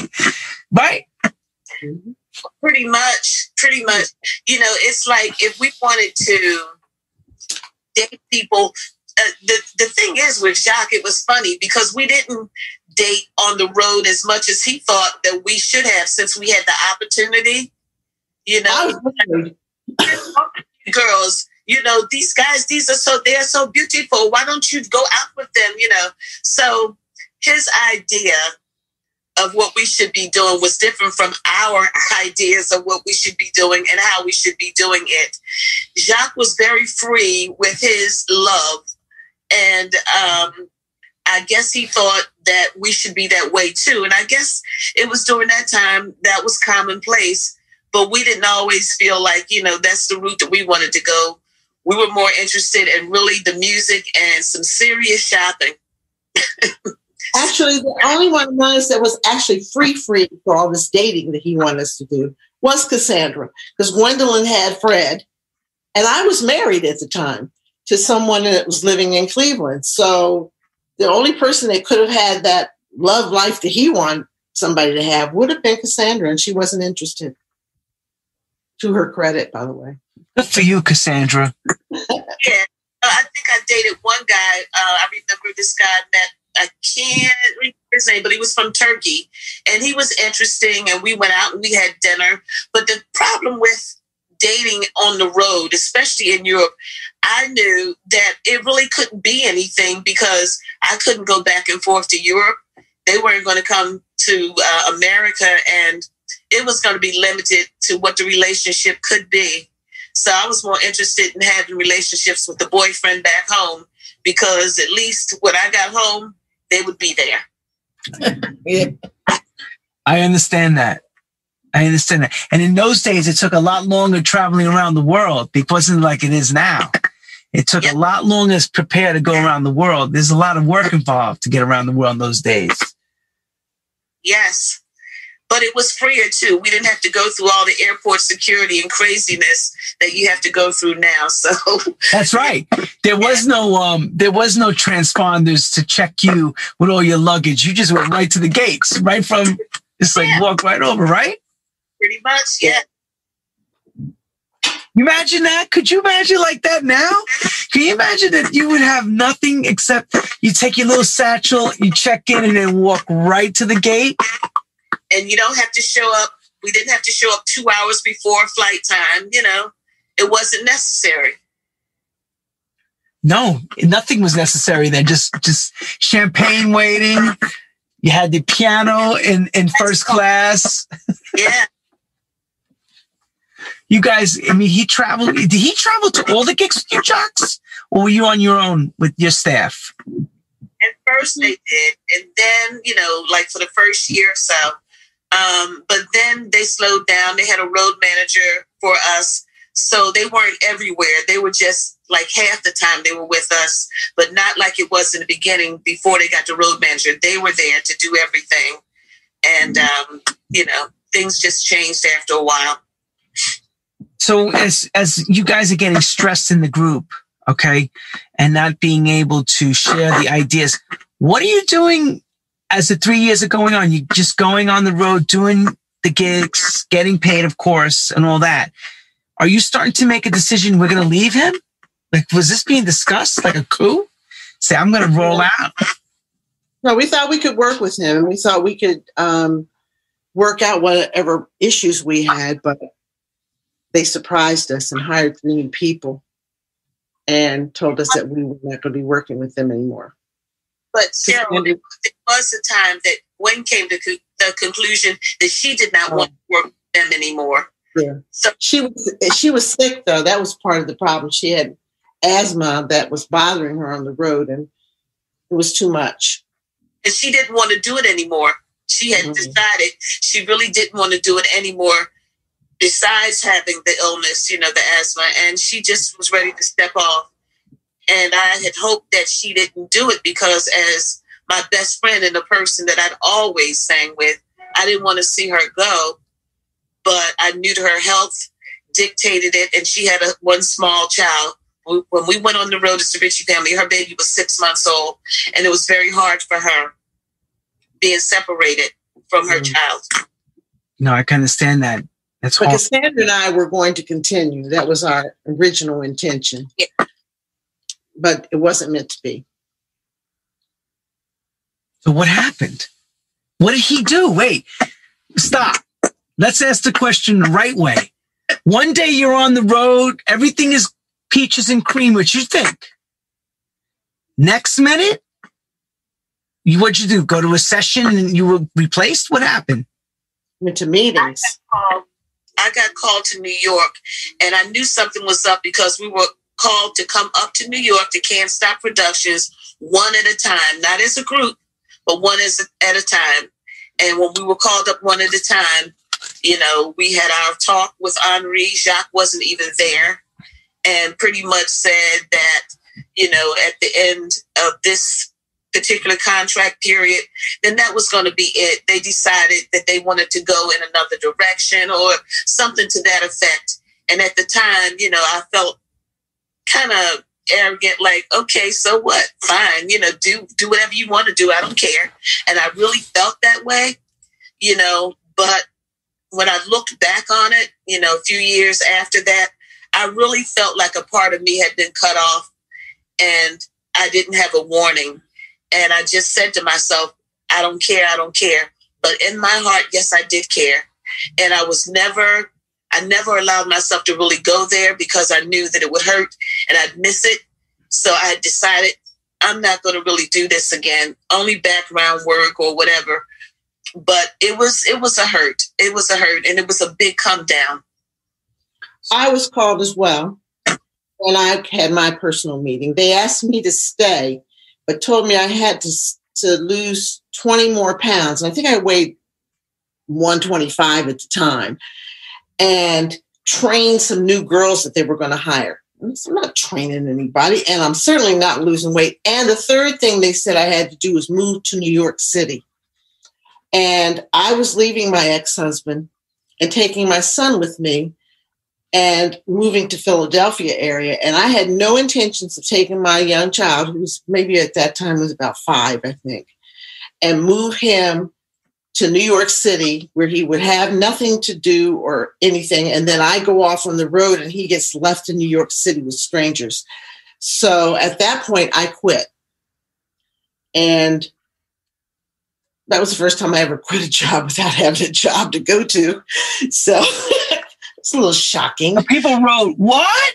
right? pretty much, pretty much. You know, it's like if we wanted to date people. Uh, the the thing is with Jacques, it was funny because we didn't date on the road as much as he thought that we should have since we had the opportunity. You know, girls, you know, these guys, these are so they're so beautiful. Why don't you go out with them? You know. So his idea of what we should be doing was different from our [LAUGHS] ideas of what we should be doing and how we should be doing it. Jacques was very free with his love. And um, I guess he thought that we should be that way too. And I guess it was during that time that was commonplace. But we didn't always feel like, you know, that's the route that we wanted to go. We were more interested in really the music and some serious shopping. Actually, the only one of us that was actually free free for all this dating that he wanted us to do was Cassandra, because Gwendolyn had Fred, and I was married at the time to someone that was living in Cleveland. So the only person that could have had that love life that he wanted somebody to have would have been Cassandra, and she wasn't interested. To her credit, by the way. Good for you, Cassandra. Yeah, uh, I think I dated one guy. Uh, I remember this guy met. I can't remember his name, but he was from Turkey, and he was interesting. And we went out and we had dinner. But the problem with dating on the road, especially in Europe, I knew that it really couldn't be anything because I couldn't go back and forth to Europe. They weren't going to come to uh, America, and it was going to be limited to what the relationship could be. So I was more interested in having relationships with the boyfriend back home because at least when I got home, they would be there. Yeah. [LAUGHS] I understand that. I understand that. And in those days, it took a lot longer traveling around the world. It wasn't like it is now. It took Yep. a lot longer to prepare to go around the world. There's a lot of work involved to get around the world in those days. Yes. But it was freer too. We didn't have to go through all the airport security and craziness that you have to go through now. [LAUGHS] So That's right. There was no um there was no transponders to check you with all your luggage. You just went right to the gates, right from Just like Yeah. walk right over, right? Pretty much, yeah. You imagine that? Could you imagine like that now? Can you imagine that you would have nothing except you take your little satchel, you check in, and then walk right to the gate? And you don't have to show up. We didn't have to show up two hours before flight time. You know, it wasn't necessary. No, nothing was necessary then. Just just champagne waiting. You had the piano in, in first class. Yeah. [LAUGHS] You guys, I mean, he traveled. Did he travel to all the gigs with you, Jacques? Or were you on your own with your staff? At first they did, and then you know, like for the first year or so. Um, but then they slowed down. They had a road manager for us, so they weren't everywhere. They were just like half the time they were with us, but not like it was in the beginning before they got the road manager. They were there to do everything, and um, you know, things just changed after a while. So as as you guys are getting stressed in the group, okay, and not being able to share the ideas, what are you doing as the three years are going on? you're just going on the road, doing the gigs, getting paid, of course, and all that. Are you starting to make a decision? We're going to leave him. Like, was this being discussed like a coup? Say, I'm going to roll out. No, we thought we could work with him and we thought we could um, work out whatever issues we had, but they surprised us and hired three new people and told us that we were not going to be working with them anymore. But Cheryl, there was a time that Gwen came to co- the conclusion that she did not want to work with them anymore. Yeah. So She was she was sick though. That was part of the problem. She had asthma that was bothering her on the road, and it was too much. and she didn't want to do it anymore. She had Mhm. decided she really didn't want to do it anymore. Besides having the illness, you know, the asthma, and she just was ready to step off. And I had hoped that she didn't do it because, as my best friend and the person that I'd always sang with, I didn't want to see her go. But I knew her health dictated it, and she had a one small child. When when we went on the road as the Ritchie family, her baby was six months old, and it was very hard for her being separated from her Mhm. child. No, I can understand that. That's But hard. Cassandra and I were going to continue. That was our original intention. Yeah. But it wasn't meant to be. So what happened? What did he do? Wait, stop. Let's ask the question the right way. One day you're on the road, everything is peaches and cream. What you think? Next minute, you what'd you do? Go to a session and you were replaced? What happened? Went to meetings. I got called to New York, and I knew something was up because we were called to come up to New York to Can't Stop Productions one at a time, not as a group, but one as a, at a time. And when we were called up one at a time, you know, we had our talk with Henri. Jacques wasn't even there, and pretty much said that, you know, at the end of this particular contract period, then that was going to be it. They decided that they wanted to go in another direction or something to that effect. And at the time, you know, I felt kind of arrogant, like, okay, so what? Fine, you know, do do whatever you want to do. I don't care. And I really felt that way, you know. But when I looked back on it, you know, a few years after that, I really felt like a part of me had been cut off, and I didn't have a warning. And I just said to myself, I don't care, I don't care. But in my heart, yes, I did care. And I was never, I never allowed myself to really go there because I knew that it would hurt and I'd miss it. So I decided I'm not going to really do this again, only background work or whatever. But it was, it was a hurt. It was a hurt and it was a big come down. I was called as well. And I had my personal meeting. They asked me to stay, but told me I had to, to lose 20 more pounds. And I think I weighed 125 at the time. And train some new girls that they were going to hire. I'm not training anybody, and I'm certainly not losing weight. And the third thing they said I had to do was move to New York City. And I was leaving my ex husband and taking my son with me and moving to Philadelphia area. And I had no intentions of taking my young child, who maybe at that time was about five, I think, and move him to New York City where he would have nothing to do or anything. And then I go off on the road and he gets left in New York City with strangers. So at that point, I quit. And that was the first time I ever [LAUGHS] quit a job without having a job to go to. So [LAUGHS] it's a little shocking. People wrote, What?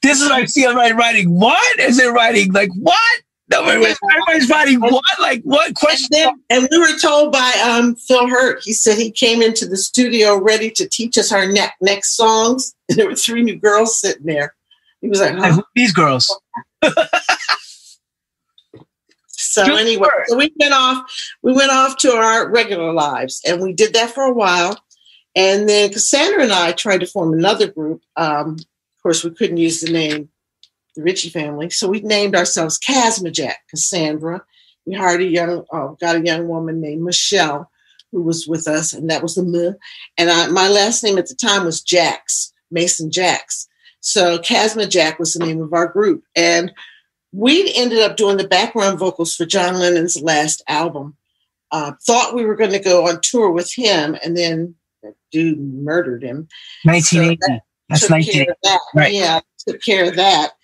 This is what I see everybody writing, What? Is it writing like what? No, everybody's writing what? Like what question? And, then, and, we were told by um, Phil Hurtt. He said he came into the studio ready to teach us our ne- next songs, [LAUGHS] and there were three new girls sitting there. He was like, huh? "These girls." [LAUGHS] so anyway, so we went off. We went off to our regular lives, and we did that for a while. And then Cassandra and I tried to form another group. Um, of course, we couldn't use the name the Ritchie family. So we named ourselves Casmajack, Cassandra. We hired a young, uh, got a young woman named Michelle who was with us, and that was the M. And I, my last name at the time was Jacks, Mason Jacks. So Casmajack was the name of our group. And we ended up doing the background vocals for John Lennon's last album. Uh, thought we were going to go on tour with him, and then that dude murdered him. 1980. So that That's 1980. Right. Yeah, took care of that.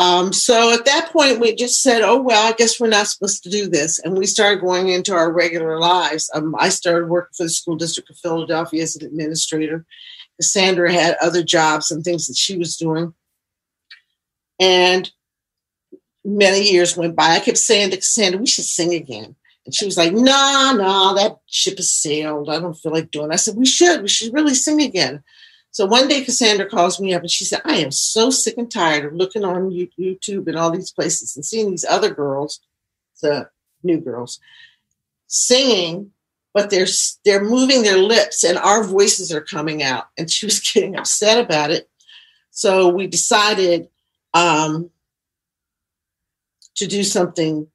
Um, so at that point, we just said, oh, well, I guess we're not supposed to do this. And we started going into our regular lives. Um, I started working for the School District of Philadelphia as an administrator. Cassandra had other jobs and things that she was doing. And many years went by. I kept saying to Cassandra, we should sing again. And she was like, nah, nah, that ship has sailed. I don't feel like doing it. I said, we should. We should really sing again. So one day Cassandra calls me up and she said, I am so sick and tired of looking on YouTube and all these places and seeing these other girls, the new girls, singing, but they're they're moving their lips and our voices are coming out. And she was [LAUGHS] getting upset about it. So we decided um, to do something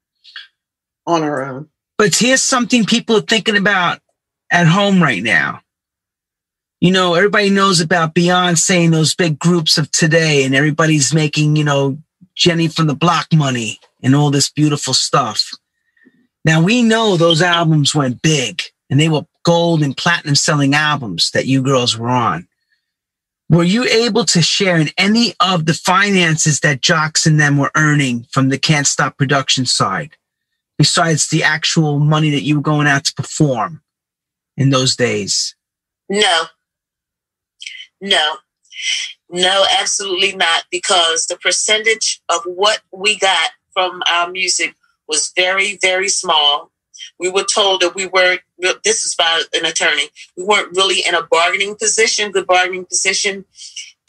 on our own. But here's something people are thinking about at home right now you know, everybody knows about Beyonce and those big groups of today, and everybody's making, you know, Jenny from the Block money and all this beautiful stuff. Now we know those albums went big and they were gold and platinum selling albums that you girls were on. Were you able to share in any of the finances that Jacques and them were earning from the Can't Stop production side, besides the actual money that you were going out to perform in those days? No, no, no, absolutely not, because the percentage of what we got from our music was very, very small. We were told that we weren't, this is by an attorney, we weren't really in a bargaining position, good bargaining position.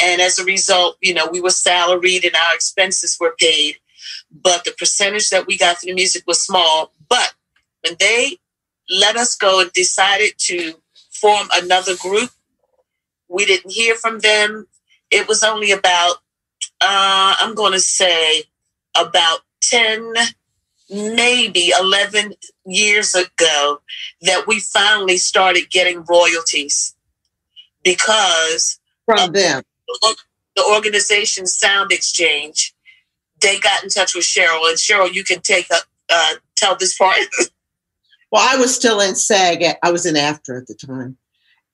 And as a result, you know, we were salaried and our expenses were paid. But the percentage that we got from the music was small. But when they let us go and decided to form another group, we didn't hear from them. It was only about, uh, I'm going to say, about 10, maybe 11 years ago that we finally started getting royalties because from them. The organization SoundExchange, they got in touch with Cheryl, and Cheryl, you can take a, uh, tell this part. [LAUGHS] well, I was still in SAG. I was in AFTRA at the time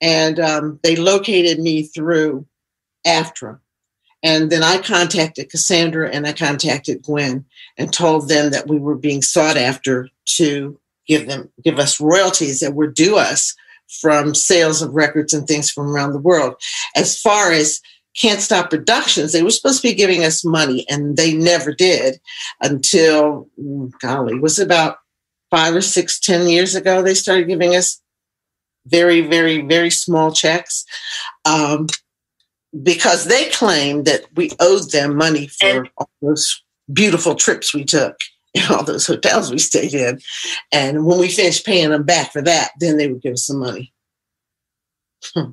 and um, they located me through AFTRA. And then I contacted Cassandra and I contacted Gwen and told them that we were being sought after to give them give us royalties that were due us from sales of records and things from around the world. As far as Can't Stop Productions, they were supposed to be giving us money and they never did until mm, golly, was about five or six, ten years ago they started giving us very, very, very small checks um, because they claimed that we owed them money for all those beautiful trips we took [LAUGHS] and all those hotels we stayed in. And when we finished paying them back for that, then they would give us some money. Hmm.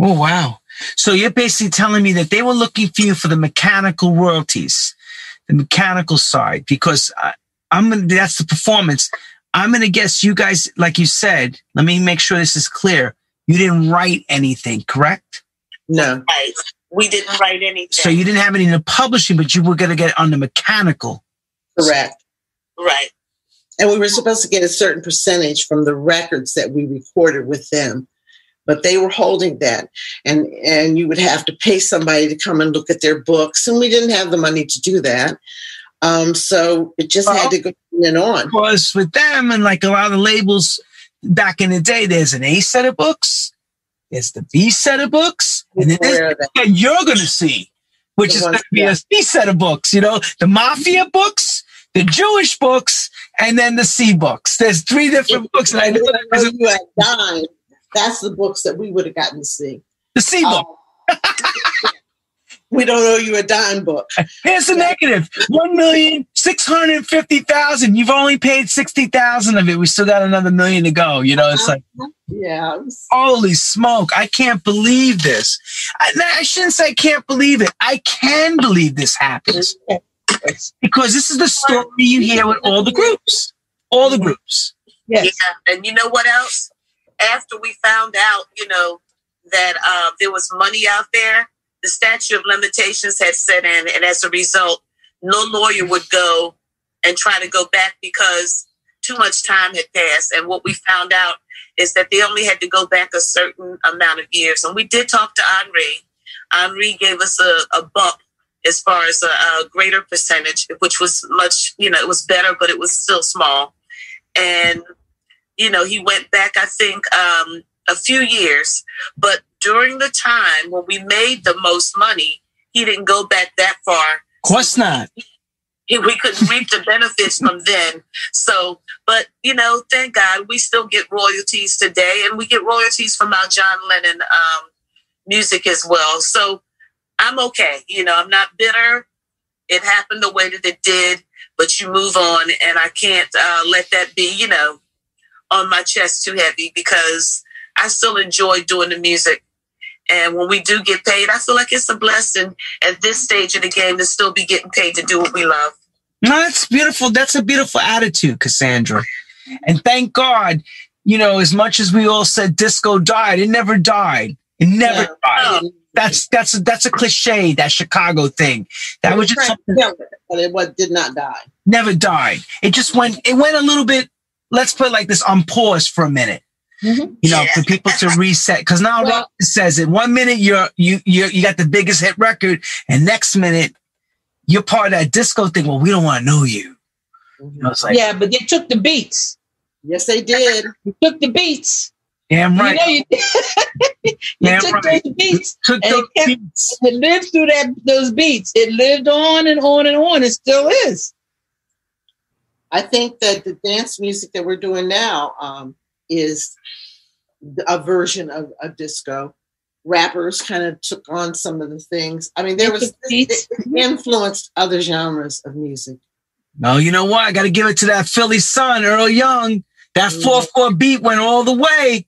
Oh, wow. So you're basically telling me that they were looking for you for the mechanical royalties, the mechanical side, because I, I'm gonna, that's the performance. I'm going to guess you guys, like you said, let me make sure this is clear. You didn't write anything, correct? No. Right. We didn't write anything. So you didn't have any in the publishing, but you were going to get on the mechanical. Correct. Right. and we were supposed to get a certain percentage from the records that we recorded with them but they were holding that and and you would have to pay somebody to come and look at their books and we didn't have the money to do that um, so it just well, had to go on and on because with them and like a lot of the labels back in the day there's an a set of books there's the b set of books and then that you're going to see which the is going to be a c set of books you know the mafia books the jewish books and then the c books there's three different if books and i know that you had died that's the books that we would have gotten to see. The C book. Um, [LAUGHS] we don't owe you a dime book. Here's the negative: one million six hundred fifty thousand. You've only paid sixty thousand of it. We still got another million to go. You know, it's like, yeah. Holy smoke! I can't believe this. I, I shouldn't say I can't believe it. I can believe this happens because this is the story you hear with all the groups, all the groups. Yes. Yeah, and you know what else? after we found out, you know, that uh, there was money out there, the statute of limitations had set in, and as a result, no lawyer would go and try to go back because too much time had passed. And what we found out is that they only had to go back a certain amount of years. And we did talk to Henri. Henri gave us a, a bump as far as a, a, greater percentage, which was much, you know, it was better, but it was still small. And you know, he went back, I think, um, a few years. But during the time when we made the most money, he didn't go back that far. Of course not. He, we couldn't reap the benefits from then. So, but you know, thank God we still get royalties today, and we get royalties from our John Lennon um, music as well. So I'm okay. You know, I'm not bitter. It happened the way that it did, but you move on, and I can't uh, let that be. You know, on my chest too heavy because I still enjoy doing the music. And when we do get paid, I feel like it's a blessing at this stage of the game to still be getting paid to do what we love. No, that's beautiful. That's a beautiful attitude, Cassandra. And thank God, you know, as much as we all said disco died, it never died. It never yeah. died. Oh. That's that's a, that's a cliche. That Chicago thing. That was just something. But it did not die. Never died. It just went. It went a little bit let's put like this on pause for a minute. Mm-hmm. You know, for people to reset. Because now well, says it. One minute you're you you you got the biggest hit record, and next minute you're part of that disco thing. Well, we don't want to know you. you know, like, yeah, but they took the beats. Yes, they did. [LAUGHS] They took the beats. Damn right. You, know, you, you Damn took right. those beats. Took and those it, kept, beats. it lived through that those beats. It lived on and on and on. It still is. I think that the dance music that we're doing now um, is a version of a disco. Rappers kind of took on some of the things. I mean, there was it influenced other genres of music. No, you know what? I got to give it to that Philly son, Earl Young. That mm-hmm. four four beat went all the way.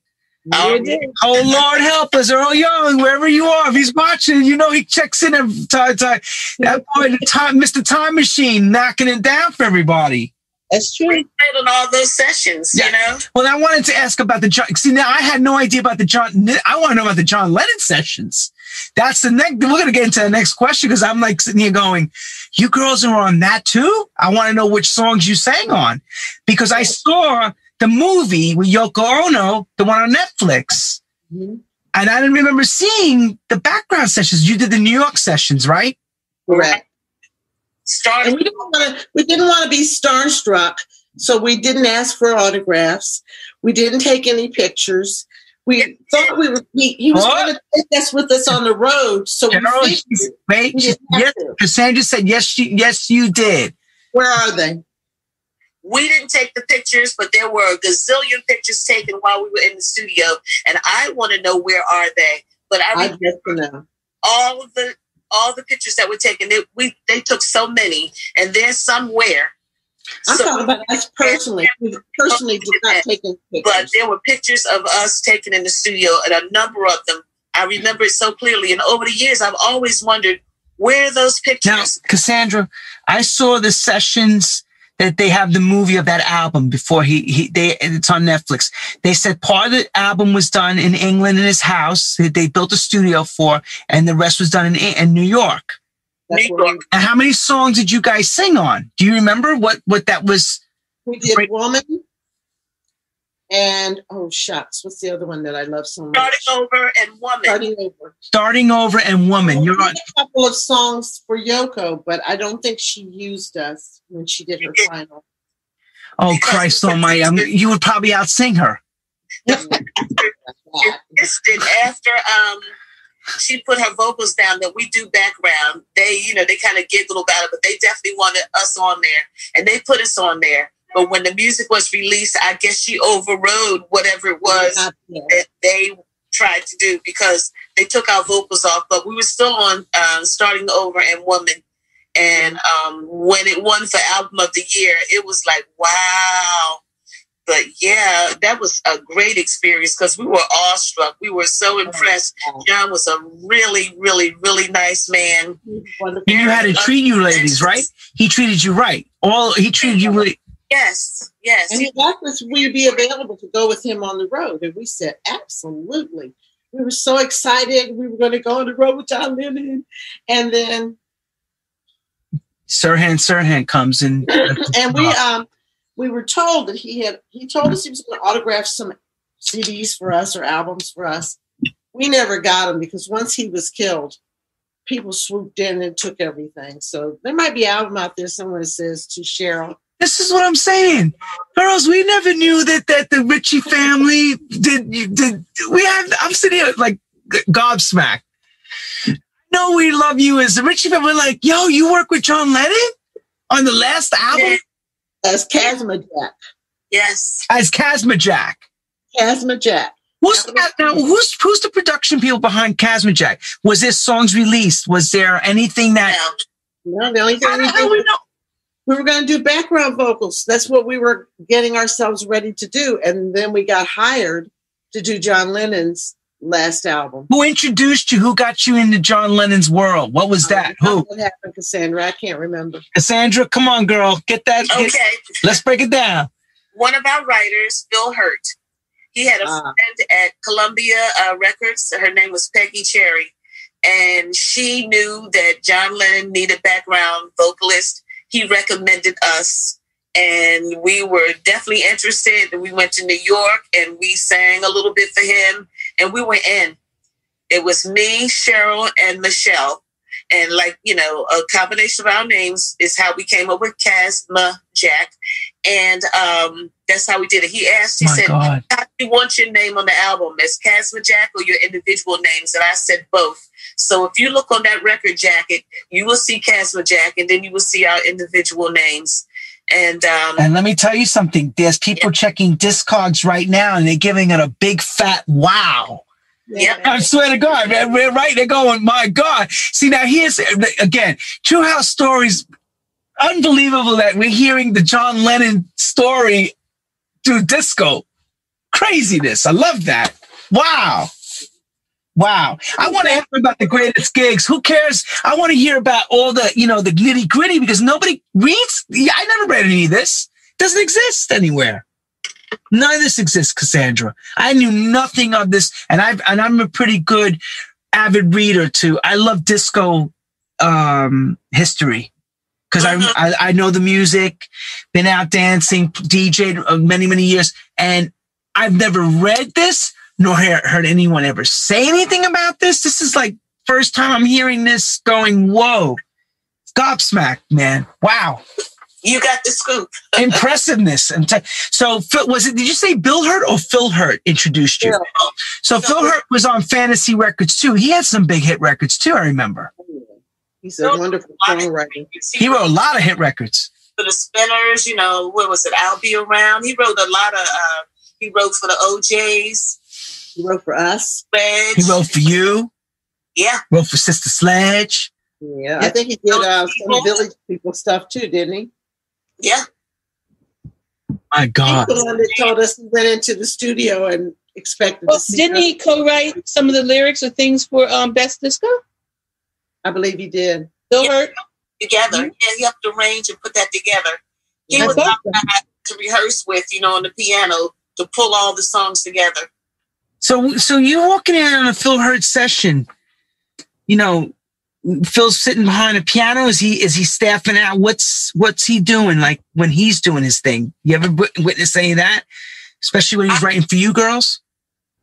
Um, oh Lord, help us, Earl Young, wherever you are. If he's watching, you know he checks in every time. time. That boy, the time, Mr. Time Machine, knocking it down for everybody. That's true. We played on all those sessions, yeah. you know. Well, I wanted to ask about the John. See, now I had no idea about the John. I want to know about the John Lennon sessions. That's the next. We're gonna get into the next question because I'm like sitting here going, "You girls are on that too." I want to know which songs you sang on because I saw the movie with Yoko Ono, the one on Netflix, mm-hmm. and I didn't remember seeing the background sessions. You did the New York sessions, right? Correct. Star- and we didn't want to. We didn't want to be starstruck, so we didn't ask for autographs. We didn't take any pictures. We thought we were. He, he was going to take us with us on the road. So we wait, yes, Cassandra said yes. She, yes, you did. Where are they? We didn't take the pictures, but there were a gazillion pictures taken while we were in the studio, and I want to know where are they. But I, I know all of the all the pictures that were taken. They, we they took so many, and they're somewhere. I'm so, talking about us personally. We personally did not take pictures. But there were pictures of us taken in the studio, and a number of them. I remember it so clearly. And over the years, I've always wondered where are those pictures. Now, Cassandra, I saw the sessions that they have the movie of that album before he, he they it's on Netflix. They said part of the album was done in England in his house that they built a studio for, and the rest was done in in New York. New York. And how many songs did you guys sing on? Do you remember what what that was? We did Great. Woman. And oh shucks, what's the other one that I love so much? Starting over and woman. Starting over. Starting over and woman. You're on. a couple of songs for Yoko, but I don't think she used us when she did her final. Oh Christ Almighty! I'm, you would probably outsing her. [LAUGHS] insisted after um she put her vocals down that we do background. They, you know, they kind of giggled about it, but they definitely wanted us on there, and they put us on there. But when the music was released, I guess she overrode whatever it was that they tried to do because they took our vocals off. But we were still on uh, starting over and woman. And um, when it won for album of the year, it was like wow. But yeah, that was a great experience because we were awestruck. We were so impressed. John was a really, really, really nice man. Wonderful. He knew how to treat you, ladies, right? He treated you right. All he treated you really. Yes, yes. And he asked us we'd be available to go with him on the road. And we said, absolutely. We were so excited. We were going to go on the road with John Lennon. And then, Sirhan Sirhan comes and [CLEARS THROAT] and we, um, we were told that he had, he told us he was going to autograph some CDs for us or albums for us. We never got them because once he was killed, people swooped in and took everything. So there might be an album out there somewhere that says to Cheryl. This is what I'm saying, girls. We never knew that that the Ritchie family did. Did we have? I'm sitting here like g- gobsmacked. No, we love you as the Ritchie family. We're like, yo, you work with John Lennon on the last album As Casma Jack. yes. as Casma Jack. Casma Jack. Who's that now? Who's who's the production people behind Casma Jack? Was there songs released? Was there anything that? Now, No, the only thing How we the hell we know? We were going to do background vocals. That's what we were getting ourselves ready to do. And then we got hired to do John Lennon's last album. Who introduced you? Who got you into John Lennon's world? What was that? Who? What happened, Cassandra? I can't remember. Cassandra, come on, girl, get that. get- okay. let's break it down. One of our writers, Bill Hurtt, he had a Ah. friend at Columbia uh, Records. Her name was Peggy Cherry. And she knew that John Lennon needed background vocalist. He recommended us. And we were definitely interested. And we went to New York and we sang a little bit for him. And we were in. It was me, Cheryl, and Michelle. And like, you know, a combination of our names is how we came up with Casma Jack. And um, that's how we did it. He asked, he My said, God. how do you want your name on the album? As Casma Jack or your individual names? And I said both. So if you look on that record jacket, you will see Casma Jack and then you will see our individual names. And um, And let me tell you something. There's people checking Discogs right now, and they're giving it a big fat wow. Yep. I swear to God, man, we're right. They're going, my God. See, now here's again, True House Stories. Unbelievable that we're hearing the John Lennon story through disco. Craziness. I love that. Wow. Wow. I want to hear about the greatest gigs. Who cares? I want to hear about all the, you know, the nitty gritty because nobody reads. Yeah, I never read any of this. doesn't exist anywhere. None of this exists, Cassandra. I knew nothing of this, and I've and I'm a pretty good avid reader too. I love disco um, history because I, I I know the music, been out dancing, DJed uh, many many years, and I've never read this nor hear, heard anyone ever say anything about this. This is like first time I'm hearing this. Going, whoa, gobsmacked, man! Wow you got the scoop. [LAUGHS] impressiveness and t- so Phil, was it did you say bill hurt or phil hurtt introduced you Phil. so phil hurtt was on fantasy records too he had some big hit records too i remember He's a wonderful songwriter. he wrote a lot of hit records for the spinners, you know, what was it? I'll be around. He wrote a lot of. Uh, he wrote for the O'Jays. He wrote for us. Sledge. he wrote for you Yeah, wrote for sister sledge Yeah, I think he did uh, some village people stuff too, didn't he? yeah. my god He's the one that told us he went into the studio and expected Well, to see. didn't us. he co-write some of the lyrics or things for um, Best Disco? I believe he did. Bill Yeah. Hurt. Together, Mhm. yeah. He helped arrange and put that together. He That's was awesome. not bad to rehearse with, you know, on the piano to pull all the songs together. so so you walking in on a phil hurtt session you know Phil's sitting behind a piano? Is he is he staffing out? What's what's he doing? Like when he's doing his thing? You ever witness any of that? Especially when he's I, writing for you girls.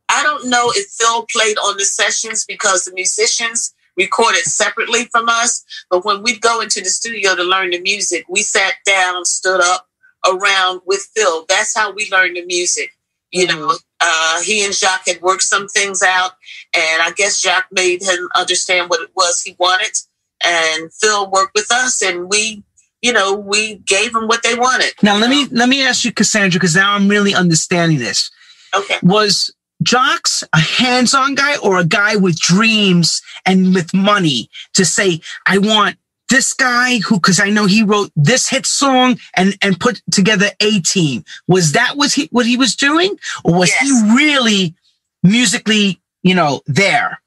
I don't know if Phil played on the sessions because the musicians recorded separately from us. But when we'd go into the studio to learn the music, we sat down, stood up around with Phil. That's how we learned the music. You mm-hmm. know, uh, he and Jacques had worked some things out, and I guess Jacques made him understand what it was he wanted. And Phil worked with us, and we, you know, we gave him what they wanted. Now let know? me let me ask you, Cassandra, because now I'm really understanding this. Okay. Was Jacques a hands-on guy or a guy with dreams and with money to say, I want this guy who, because I know he wrote this hit song and and put together a team. Was that was he what he was doing, or was yes. he really musically, you know, there?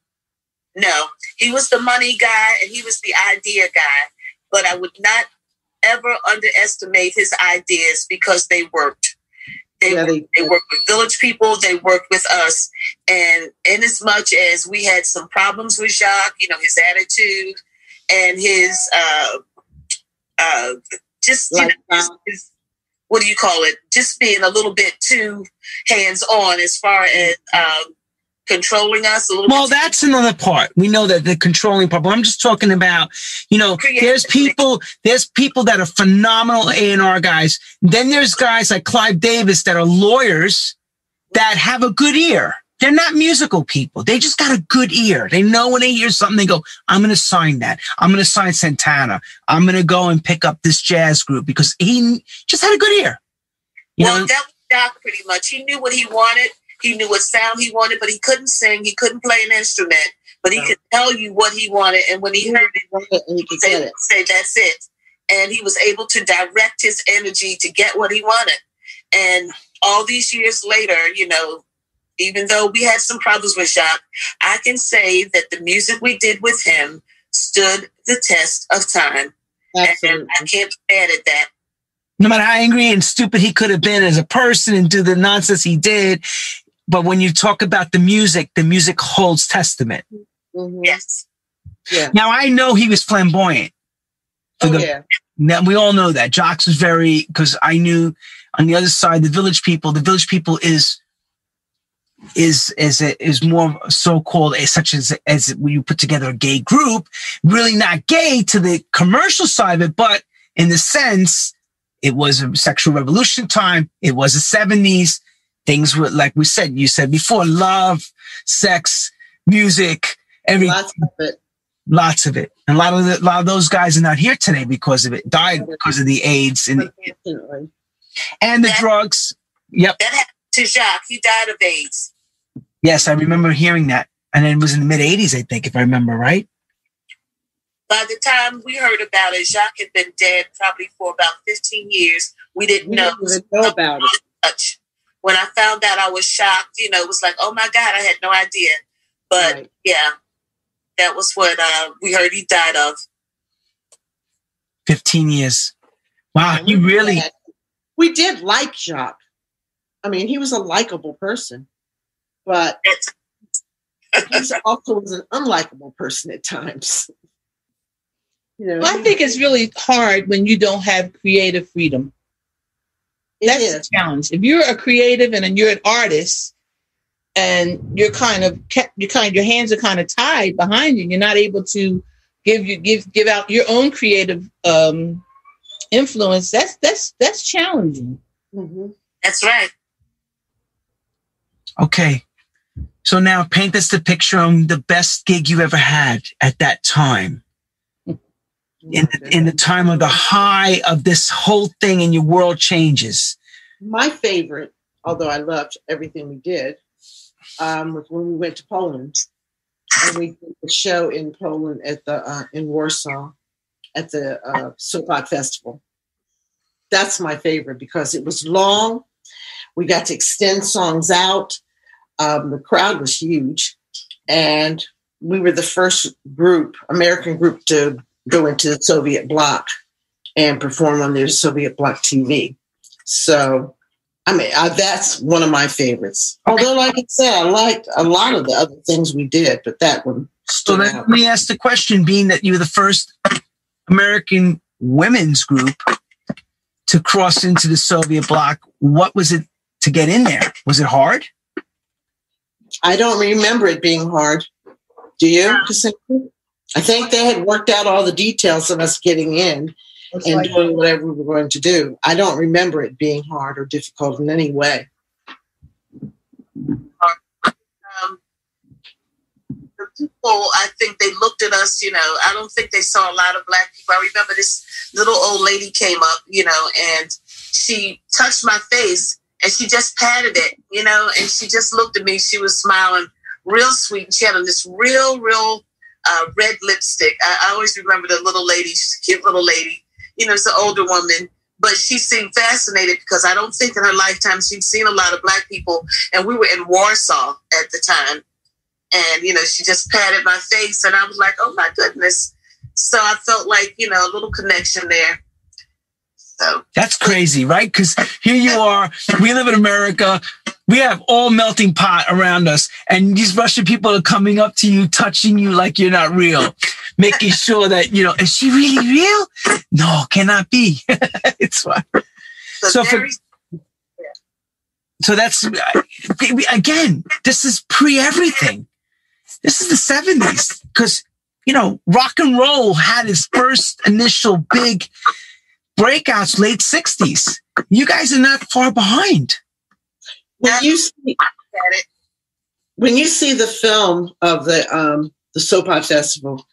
No, he was the money guy and he was the idea guy. But I would not ever underestimate his ideas because they worked. They, yeah, they, they worked with village people. They worked with us. And in as much as we had some problems with Jacques, you know, his attitude and his, uh, uh, just, you know, his, what do you call it? Just being a little bit too hands on as far as, um, controlling us a little well that's another part. We know that the controlling part but i'm just talking about you know there's people there's people that are phenomenal a&r guys. Then there's guys like clive davis that are lawyers that have a good ear. They're not musical people. They just got a good ear. They know when they hear something they go i'm going to sign that. I'm going to sign santana. I'm going to go and pick up this jazz group because he just had a good ear. You well, know? that was Doc pretty much. He knew what he wanted he knew what sound he wanted, but he couldn't sing. He couldn't play an instrument, but he no. could tell you what he wanted. And when he heard it, he could say, it. say, that's it. And he was able to direct his energy to get what he wanted. And all these years later, you know, even though we had some problems with Jacques, I can say that the music we did with him stood the test of time. Absolutely. And I can't be mad at that no matter how angry and stupid he could have been as a person and do the nonsense he did, but when you talk about the music, the music holds testament. Mm-hmm. Yes. Yeah. Now I know he was flamboyant. Oh, the, yeah. Now we all know that Jacques was very because I knew on the other side the village people. The village people is is is is more so called as such as as when you put together a gay group, really not gay to the commercial side of it, but in the sense it was a sexual revolution time. It was the seventies things were like we said, you said before, love, sex, music, everything. Lots of it. Lots of it. And a lot of the, a lot of those guys are not here today because of it. Died because of the AIDS and the, and the that, drugs. Yep. That happened to Jacques. He died of AIDS. Yes, I remember hearing that. And it was in the mid 80s, I think, if I remember right. By the time we heard about it, Jacques had been dead probably for about 15 years. We didn't we know, didn't know about it. Much when I found out, I was shocked. You know, it was like, oh my God, I had no idea. But right. yeah, that was what uh, we heard he died of. 15 years. Wow, you really. we did like Jacques. I mean, he was a likable person, but he also was an unlikable person at times. [LAUGHS] You know, well, I think it's really hard when you don't have creative freedom. That's is. the challenge. If you're a creative and you're an artist and you're kind of kept, you kind your hands are kind of tied behind you, you're not able to give you give give out your own creative um, influence. That's that's that's challenging. Mm-hmm. That's right. Okay. So now paint us the picture on the best gig you ever had at that time in the, in the time of the high of this whole thing and your world changes? My favorite, although I loved everything we did, um, was when we went to Poland and we did the show in Poland at the uh, in Warsaw at the uh, Sopot Festival. That's my favorite because it was long. We got to extend songs out. Um, the crowd was huge, and we were the first group, American group, to go into the Soviet bloc and perform on their Soviet bloc TV. So, I mean, I, that's one of my favorites. Although, like I said, I liked a lot of the other things we did, but that one So stood let out. me ask the question: Being that you were the first American women's group to cross into the Soviet bloc, what was it to get in there? Was it hard? I don't remember it being hard. Do you? Cassandra? I think they had worked out all the details of us getting in It's and like- doing whatever we were going to do. I don't remember it being hard or difficult in any way. um, the people, I think they looked at us, you know, I don't think they saw a lot of black people. I remember this little old lady came up, you know, and she touched my face and she just patted it, you know, and she just looked at me. She was smiling real sweet. And she had on this real, real uh, red lipstick. I, I always remember the little lady, she's a cute little lady, you know, it's an older woman. But she seemed fascinated because I don't think in her lifetime she'd seen a lot of black people and we were in Warsaw at the time. And, you know, she just patted my face and I was like, oh my goodness. So I felt like, you know, a little connection there. So That's crazy, right? Because here you are. We live in America. We have all melting pot around us, and these Russian people are coming up to you, touching you like you're not real, [LAUGHS] making sure that you know, is she really real? No, cannot be. [LAUGHS] it's fine. so, So for- So that's again, this is pre everything. This is the 70s because, you know, rock and roll had its first initial big breakouts late 60s. You guys are not far behind. When you see, when you see the film of the um, the Sopot festival,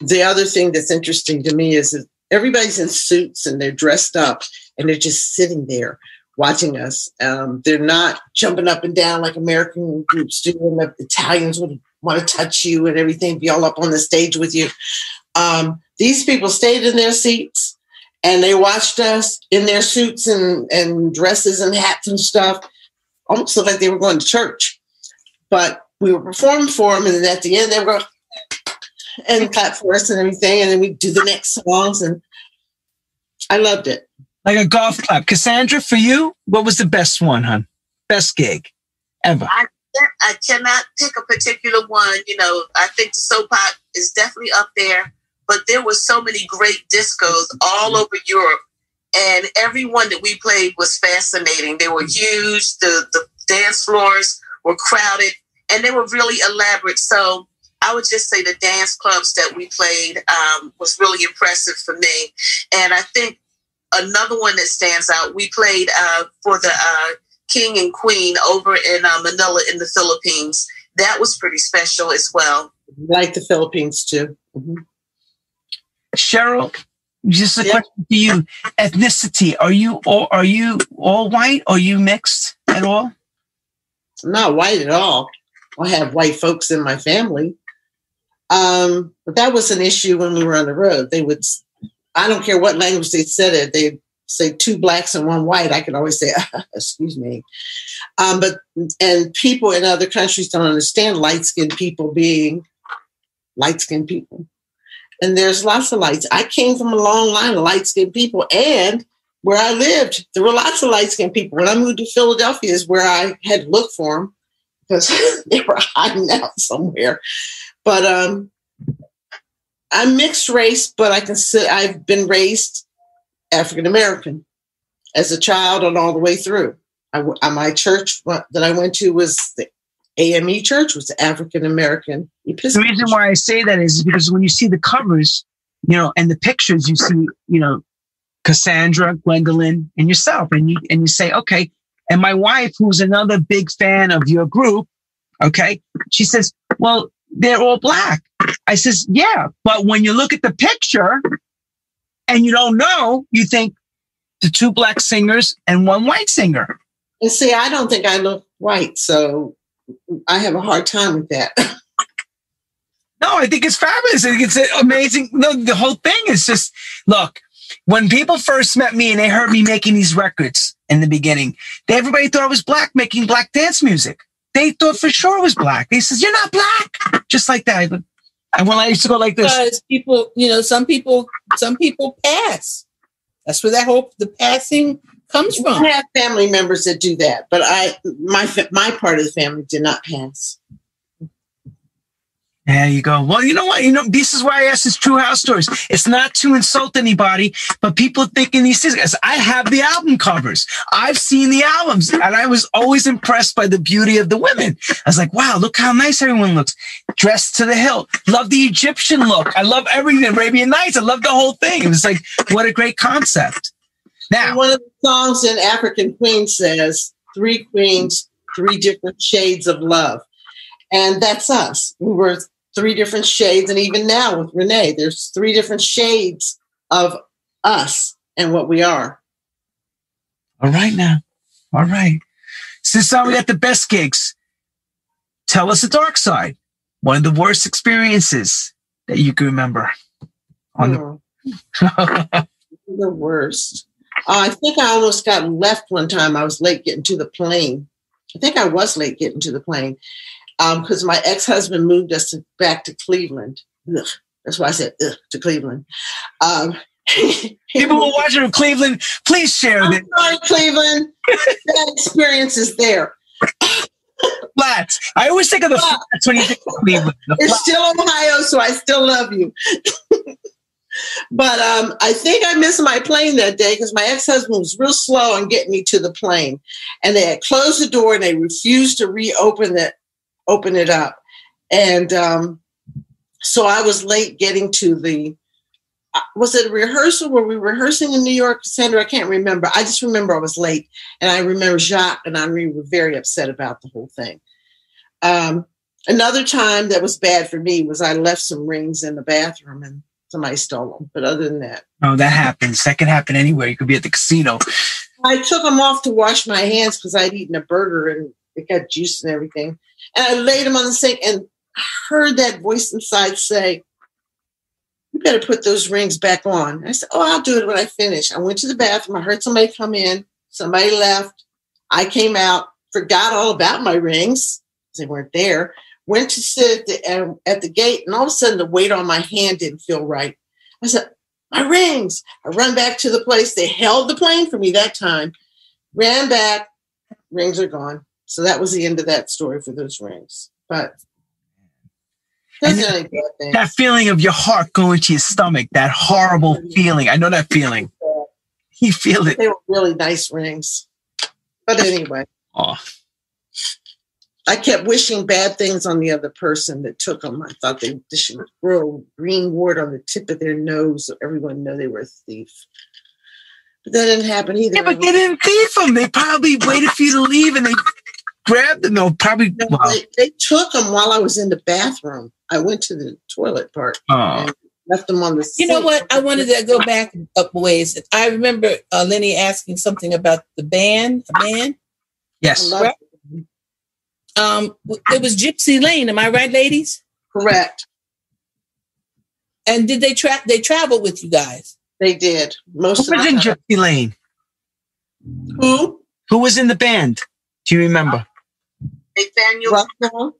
the other thing that's interesting to me is that everybody's in suits and they're dressed up and they're just sitting there watching us. Um, they're not jumping up and down like American groups do, and the Italians would want to touch you and everything, be all up on the stage with you. Um, these people stayed in their seats and they watched us in their suits and, and dresses and hats and stuff, almost looked like they were going to church. But we were performing for them, and then at the end, they were going and clap for us and everything, and then we do the next songs, and I loved it. Like a golf clap. Cassandra, for you, what was the best one, hon? Best gig ever. I cannot pick a particular one. You know, I think the Sopot is definitely up there, but there were so many great discos all over Europe, and everyone that we played was fascinating. They were huge. The the dance floors were crowded, and they were really elaborate. So I would just say the dance clubs that we played um, was really impressive for me. And I think another one that stands out, we played uh, for the uh, King and Queen over in uh, Manila in the Philippines. That was pretty special as well. Like the Philippines too. Mhm. Cheryl, just a Yeah. question to you. Ethnicity. Are you all are you all white? Are you mixed at all? I'm not white at all. I have white folks in my family. Um, but that was an issue when we were on the road. They would, I don't care what language they said it, they'd say two blacks and one white. I could always say, [LAUGHS] excuse me. Um, but, and people in other countries don't understand light skinned people being light skinned people. And there's lots of lights. I came from a long line of light skinned people. And where I lived, there were lots of light skinned people. When I moved to Philadelphia, is where I had to look for them because [LAUGHS] they were hiding out somewhere. But um, I'm mixed race, but I can say I've been raised African American as a child and all the way through. I, uh, my church that I went to was the AME church, was African American The reason why I say that is because when you see the covers, you know, and the pictures, you see, you know, Cassandra, Gwendolyn, and yourself, and you and you say, okay. And my wife, who's another big fan of your group, okay, she says, well, they're all black. I says, yeah, but when you look at the picture and you don't know, you think the two black singers and one white singer. And see, I don't think I look white, so I have a hard time with that. [LAUGHS] No, I think it's fabulous. I think it's amazing. No, the whole thing is just look. When people first met me and they heard me making these records in the beginning, they, everybody thought I was black making black dance music. They thought for sure it was black. They says, "You're not black," just like that. And when I used to go like this, because people, you know, some people, some people pass. That's where that whole the passing comes from. I have family members that do that, but I my my part of the family did not pass. There you go. Well, you know what? You know, this is why I ask these true house stories. It's not to insult anybody, but people thinking these things. I have the album covers. I've seen the albums and I was always impressed by the beauty of the women. I was like, wow, look how nice everyone looks. Dressed to the hilt. Love the Egyptian look. I love everything. Arabian Nights. I love the whole thing. It was like, what a great concept. Now, one of the songs in African Queen says, three queens, three different shades of love. And that's us. We were three different shades. And even now with Renee, there's three different shades of us and what we are. All right now. All right. Since now we got the best gigs, tell us the dark side. One of the worst experiences that you can remember on the hmm. [LAUGHS] the worst. Uh, I think I almost got left one time. I was late getting to the plane. I think I was late getting to the plane because um, my ex husband moved us to, back to Cleveland. Ugh. That's why I said to Cleveland. Um, [LAUGHS] People who are watching from Cleveland, please share I'm Sorry, Cleveland. that experience is there. Flats. I always think of the flats when you think of Cleveland. It's still Ohio, so I still love you. [LAUGHS] but um, I think I missed my plane that day because my ex husband was real slow on getting me to the plane, and they had closed the door and they refused to reopen it open it up. And um, so I was late getting to the, uh, was it a rehearsal? Were we rehearsing in New York, Sandra? I can't remember. I just remember I was late. And I remember Jacques and Henri were very upset about the whole thing. Um, another time that was bad for me was I left some rings in the bathroom and somebody stole them. But other than that. Oh, that happens. That can happen anywhere. You could be at the casino. I took them off to wash my hands because I'd eaten a burger and it got juice and everything. And I laid them on the sink and heard that voice inside say, You better put those rings back on. I said, Oh, I'll do it when I finish. I went to the bathroom. I heard somebody come in. Somebody left. I came out, forgot all about my rings. They weren't there. Went to sit at the, um, at the gate, and all of a sudden the weight on my hand didn't feel right. I said, My rings. I run back to the place. They held the plane for me that time. Ran back. Rings are gone. So that was the end of that story for those rings. But that feeling of your heart going to your stomach, that horrible feeling. I know that feeling. You feel it. They were really nice rings. But anyway. Oh. I kept wishing bad things on the other person that took them. I thought they, they should grow a green wart on the tip of their nose so everyone know they were a thief. But that didn't happen either. Yeah, but they didn't thief them. They probably waited for you to leave and they grabbed them. No, probably. No, well. they, they, took them while I was in the bathroom. I went to the toilet part oh. and left them on the. You know what? I wanted to go back up ways. I remember uh, Lenny asking something about the band. A band. Yes. Right? Um, it was Gypsy Lane. Am I right, ladies? Correct. And did they track? They traveled with you guys. They did. Most Who was in Gypsy Lane? Who? Who was in the band? Do you remember? Nathaniel, Russell.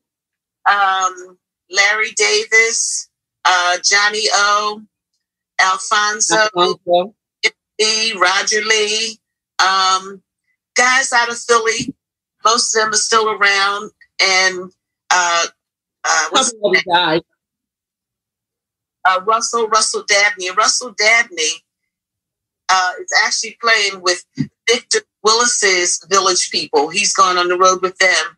um, Larry Davis, uh, Johnny O, Alfonso, Alfonso. Roger Lee, um, guys out of Philly. Most of them are still around, and uh, uh, what's died. Uh, Russell Russell Dabney. Russell Dabney uh, is actually playing with Victor Willis's Village People. He's gone on the road with them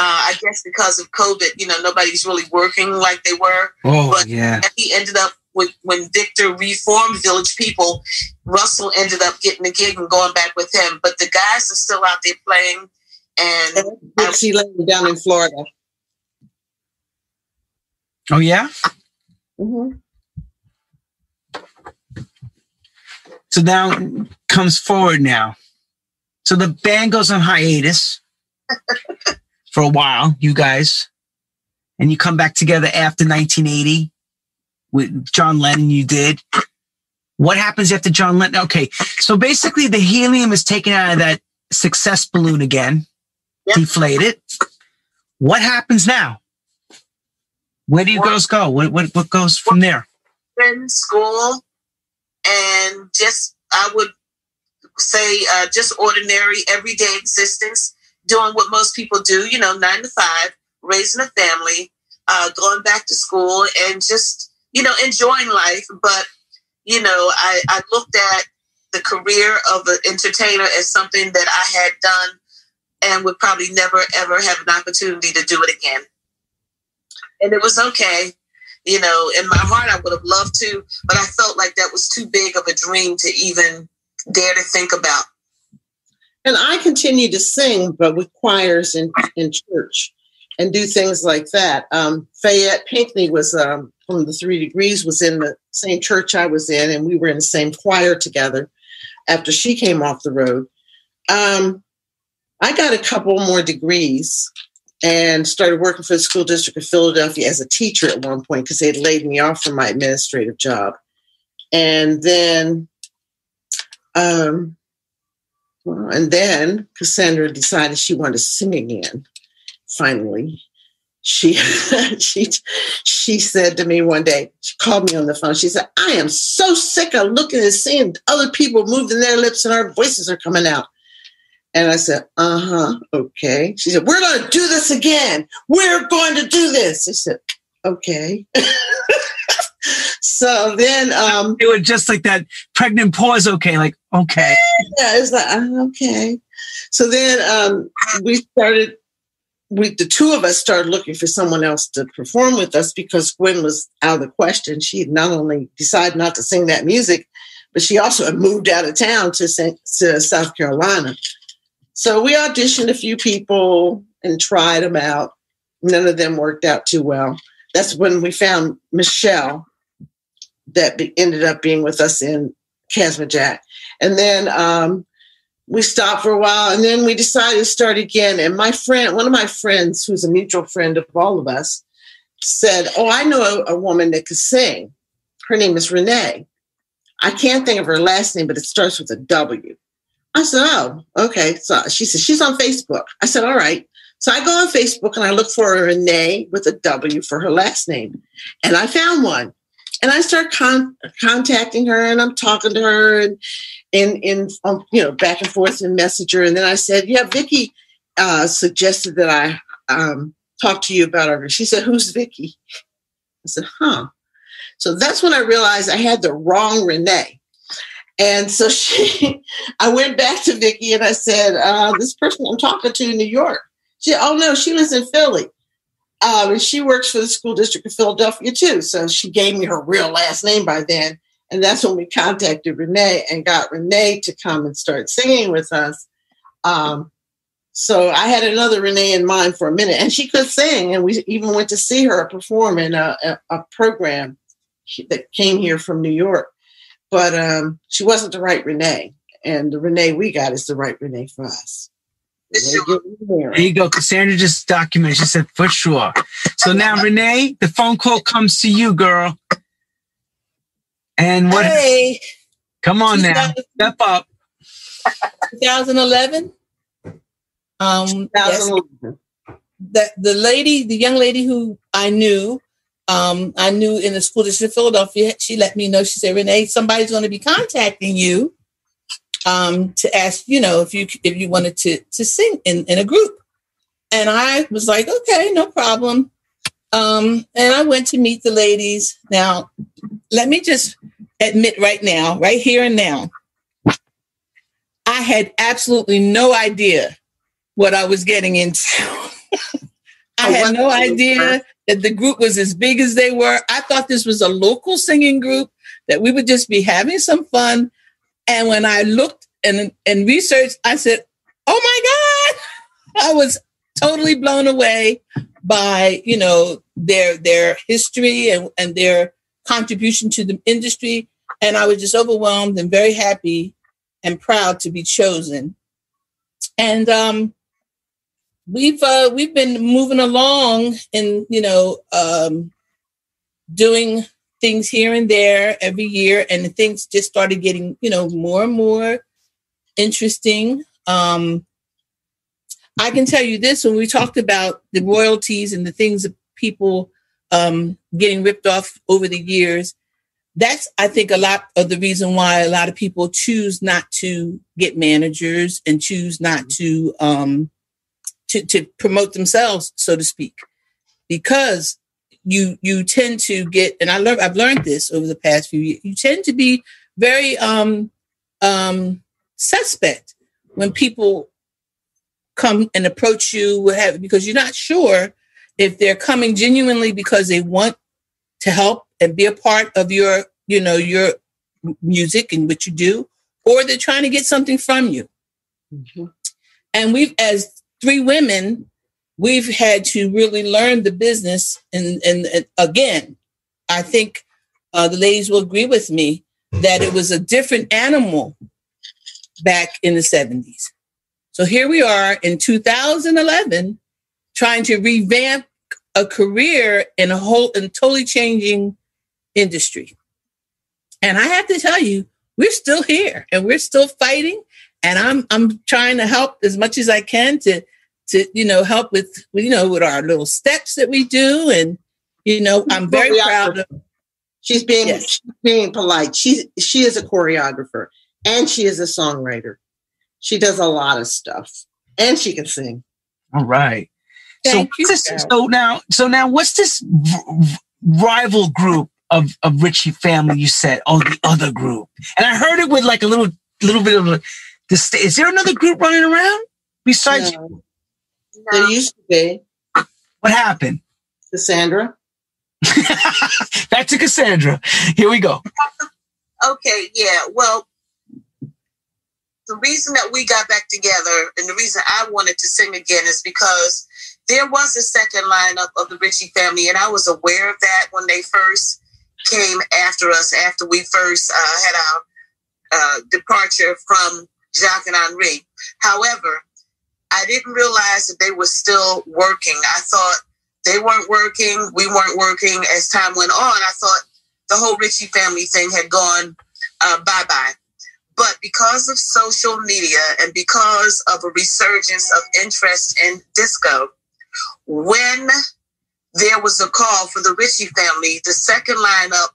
uh, I guess because of COVID, you know, nobody's really working like they were. Oh, but yeah. He ended up with when Victor reformed Village People. Russell ended up getting a gig and going back with him. But the guys are still out there playing. And Dixie Lane down in Florida. Oh yeah. Mm-hmm. So now comes forward now. So the band goes on hiatus. [LAUGHS] for a while, you guys, and you come back together after 1980 with John Lennon. You did. What happens after John Lennon? Okay, so basically, the helium is taken out of that success balloon again, yep. deflate it. What happens now? Where do you girls go? What, what what goes from there? In school, and just I would say uh, just ordinary everyday existence doing what most people do, you know, nine to five, raising a family. uh, going back to school and just, you know, enjoying life. But, you know, I, I looked at the career of an entertainer as something that I had done and would probably never, ever have an opportunity to do it again. And it was okay. You know, in my heart, I would have loved to, but I felt like that was too big of a dream to even dare to think about. And I continue to sing, but with choirs in, in church and do things like that. Um, Fayette Pinkney was um, from the Three Degrees, was in the same church I was in, and we were in the same choir together after she came off the road. Um, I got a couple more degrees and started working for the school district of Philadelphia as a teacher at one point because they had laid me off from my administrative job. And then um, and then Cassandra decided she wanted to sing again. Finally, she [LAUGHS] she she said to me one day. She called me on the phone. She said, "I am so sick of looking and seeing other people moving their lips and our voices are coming out." And I said, "Uh huh, okay." She said, "We're going to do this again. We're going to do this." I said, "Okay." [LAUGHS] so then um it was just like that pregnant pause okay like okay yeah it's like uh, okay so then um we started we the two of us started looking for someone else to perform with us because Gwen was out of the question. She had not only decided not to sing that music, but she also had moved out of town to to South Carolina. So we auditioned a few people and tried them out. None of them worked out too well. That's when we found Michelle, that be, ended up being with us in Casma Jack. And then um, we stopped for a while and then we decided to start again. And my friend, one of my friends, who's a mutual friend of all of us, said, Oh, I know a, a woman that can sing. Her name is Renee. I can't think of her last name, but it starts with a W. I said, Oh, okay. So she said, She's on Facebook. I said, All right. So I go on Facebook and I look for a Renee with a W for her last name. And I found one. And I start con- contacting her and I'm talking to her and in in um, you know back and forth in Messenger. And then I said, "Yeah, Vicky uh, suggested that I um, talk to you about her." She said, "Who's Vicky?" I said, "Huh." So that's when I realized I had the wrong Renee. And so she, [LAUGHS] I went back to Vicky and I said, uh, "This person I'm talking to in New York." She, "Oh no, she lives in Philly." Um, and she works for the school district of Philadelphia too. So she gave me her real last name by then. And that's when we contacted Renee and got Renee to come and start singing with us. Um, so I had another Renee in mind for a minute, and she could sing. And we even went to see her perform in a, a, a program that came here from New York. But um, she wasn't the right Renee. And the Renee we got is the right Renee for us. There you go. Cassandra just documented. She said, for sure. So now, Renee, the phone call comes to you, girl. And what? Hey, come on now, step up. 2011. Um, yes. the the lady, the young lady who I knew, um, I knew in the school district of Philadelphia. She let me know. She said, "Renee, somebody's going to be contacting you um, to ask, you know, if you if you wanted to to sing in in a group." And I was like, "Okay, no problem." Um, and I went to meet the ladies. Now, let me just admit right now, right here and now, I had absolutely no idea what I was getting into. [LAUGHS] I had no idea that the group was as big as they were. I thought this was a local singing group that we would just be having some fun. And when I looked and, and researched, I said, oh my God, [LAUGHS] I was totally blown away by, you know, their their history and, and their contribution to the industry. And I was just overwhelmed and very happy and proud to be chosen. And um, we've uh, we've been moving along and you know um, doing things here and there every year, and things just started getting you know more and more interesting. Um, I can tell you this: when we talked about the royalties and the things that people um, getting ripped off over the years. That's, I think, a lot of the reason why a lot of people choose not to get managers and choose not to um, to, to promote themselves, so to speak, because you you tend to get, and I learned I've learned this over the past few years. You tend to be very um, um, suspect when people come and approach you have, because you're not sure if they're coming genuinely because they want to help and be a part of your you know your music and what you do or they're trying to get something from you mm-hmm. and we've as three women we've had to really learn the business and and, and again i think uh, the ladies will agree with me that it was a different animal back in the 70s so here we are in 2011 trying to revamp a career in a whole and totally changing industry. And I have to tell you, we're still here and we're still fighting. And I'm I'm trying to help as much as I can to to you know help with you know with our little steps that we do. And you know, I'm very proud of She's being yes. she's being polite. She she is a choreographer and she is a songwriter. She does a lot of stuff and she can sing. All right. Thank so, you, this, so now, so now, what's this v- rival group of of Ritchie family? You said, oh, the other group, and I heard it with like a little little bit of a. This, is there another group running around besides? No. You? There used to be. What happened? Cassandra. [LAUGHS] Back to Cassandra. Here we go. Okay, yeah. Well, the reason that we got back together and the reason I wanted to sing again is because there was a second lineup of the Ritchie family, and I was aware of that when they first came after us, after we first uh, had our uh, departure from Jacques and Henri. However, I didn't realize that they were still working. I thought they weren't working, we weren't working. As time went on, I thought the whole Ritchie family thing had gone uh, bye bye. But because of social media and because of a resurgence of interest in disco, when there was a call for the Ritchie family, the second lineup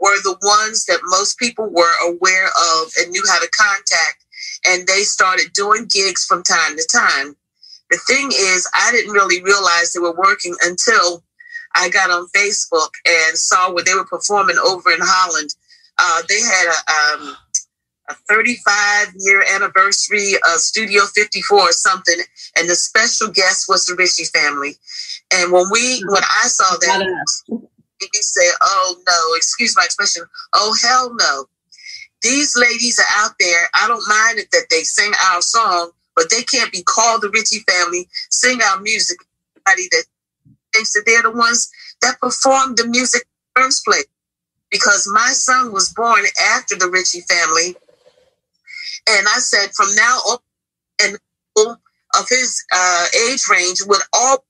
were the ones that most people were aware of and knew how to contact. And they started doing gigs from time to time. The thing is, I didn't really realize they were working until I got on Facebook and saw what they were performing over in Holland. Uh, they had a, um, a 35 year anniversary of Studio 54 or something, and the special guest was the Ritchie family. And when we, when I saw that, we said, "Oh no!" Excuse my expression. Oh hell no! These ladies are out there. I don't mind it that they sing our song, but they can't be called the Ritchie family, sing our music. Anybody that thinks that they're the ones that performed the music first place because my son was born after the Ritchie family, and I said, from now on, and of his uh, age range, with all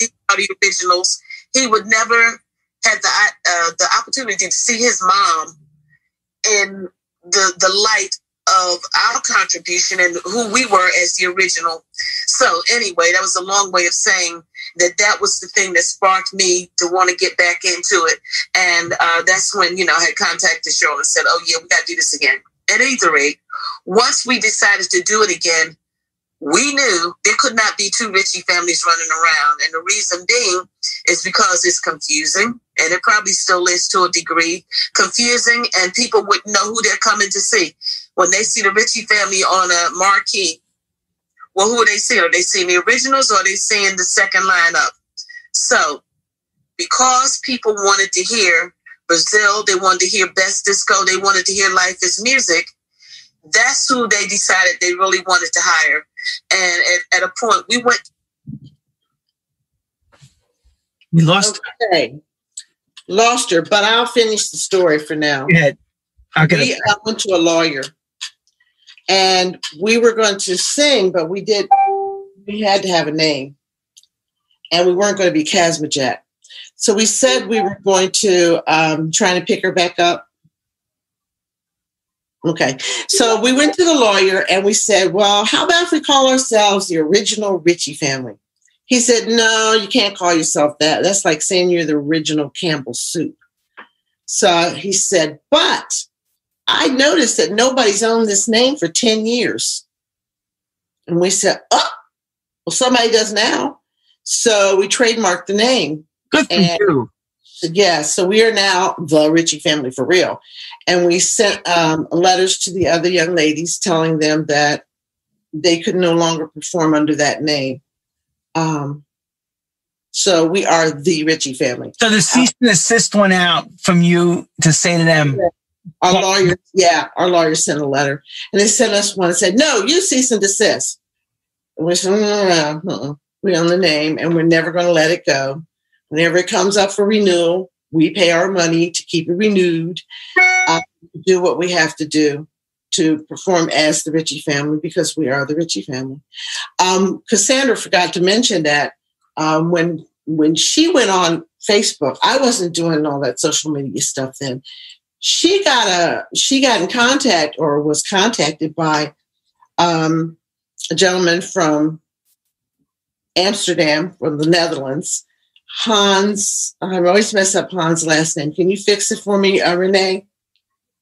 the originals, he would never have the uh, the opportunity to see his mom in the the light of our contribution and who we were as the original. So anyway, that was a long way of saying that that was the thing that sparked me to want to get back into it. And uh, that's when, you know, I had contacted Cheryl and said, oh, yeah, we got to do this again. At either rate, once we decided to do it again, we knew there could not be two Ritchie families running around. And the reason being is because it's confusing, and it probably still is to a degree confusing, and people wouldn't know who they're coming to see. When they see the Ritchie family on a marquee, well, who are they seeing? Are they seeing the originals or are they seeing the second lineup? So, because people wanted to hear Brazil, they wanted to hear Best Disco, they wanted to hear Life is Music, that's who they decided they really wanted to hire. And at, at a point, we went. We lost. Okay. Lost her, but I'll finish the story for now. Yeah. i we uh, went to a lawyer and we were going to sing, but we did, we had to have a name. And we weren't going to be Casmajack. So we said we were going to um, try to pick her back up Okay. So we went to the lawyer and we said, well, how about if we call ourselves the original Ritchie family? He said, no, you can't call yourself that. That's like saying you're the original Campbell soup. So he said, but I noticed that nobody's owned this name for 10 years. And we said, oh, well, somebody does now. So we trademarked the name. Good for And- you. Yeah, so we are now the Ritchie family for real. And we sent um, letters to the other young ladies telling them that they could no longer perform under that name. Um, so we are the Ritchie family. So the cease and desist went out from you to say to them, Our lawyer, yeah, our lawyer sent a letter, and they sent us one and said, "No, you cease and desist." And we said, "No, no, no, uh-uh. we own the name, and we're never going to let it go. Whenever it comes up for renewal, we pay our money to keep it renewed. Uh, do what we have to do to perform as the Ritchie family because we are the Ritchie family." Um, Cassandra forgot to mention that um, when when she went on Facebook, I wasn't doing all that social media stuff then she got a she got in contact or was contacted by um, a gentleman from Amsterdam from the Netherlands. Hans, I always mess up Hans' last name. Can you fix it for me, uh, Renee?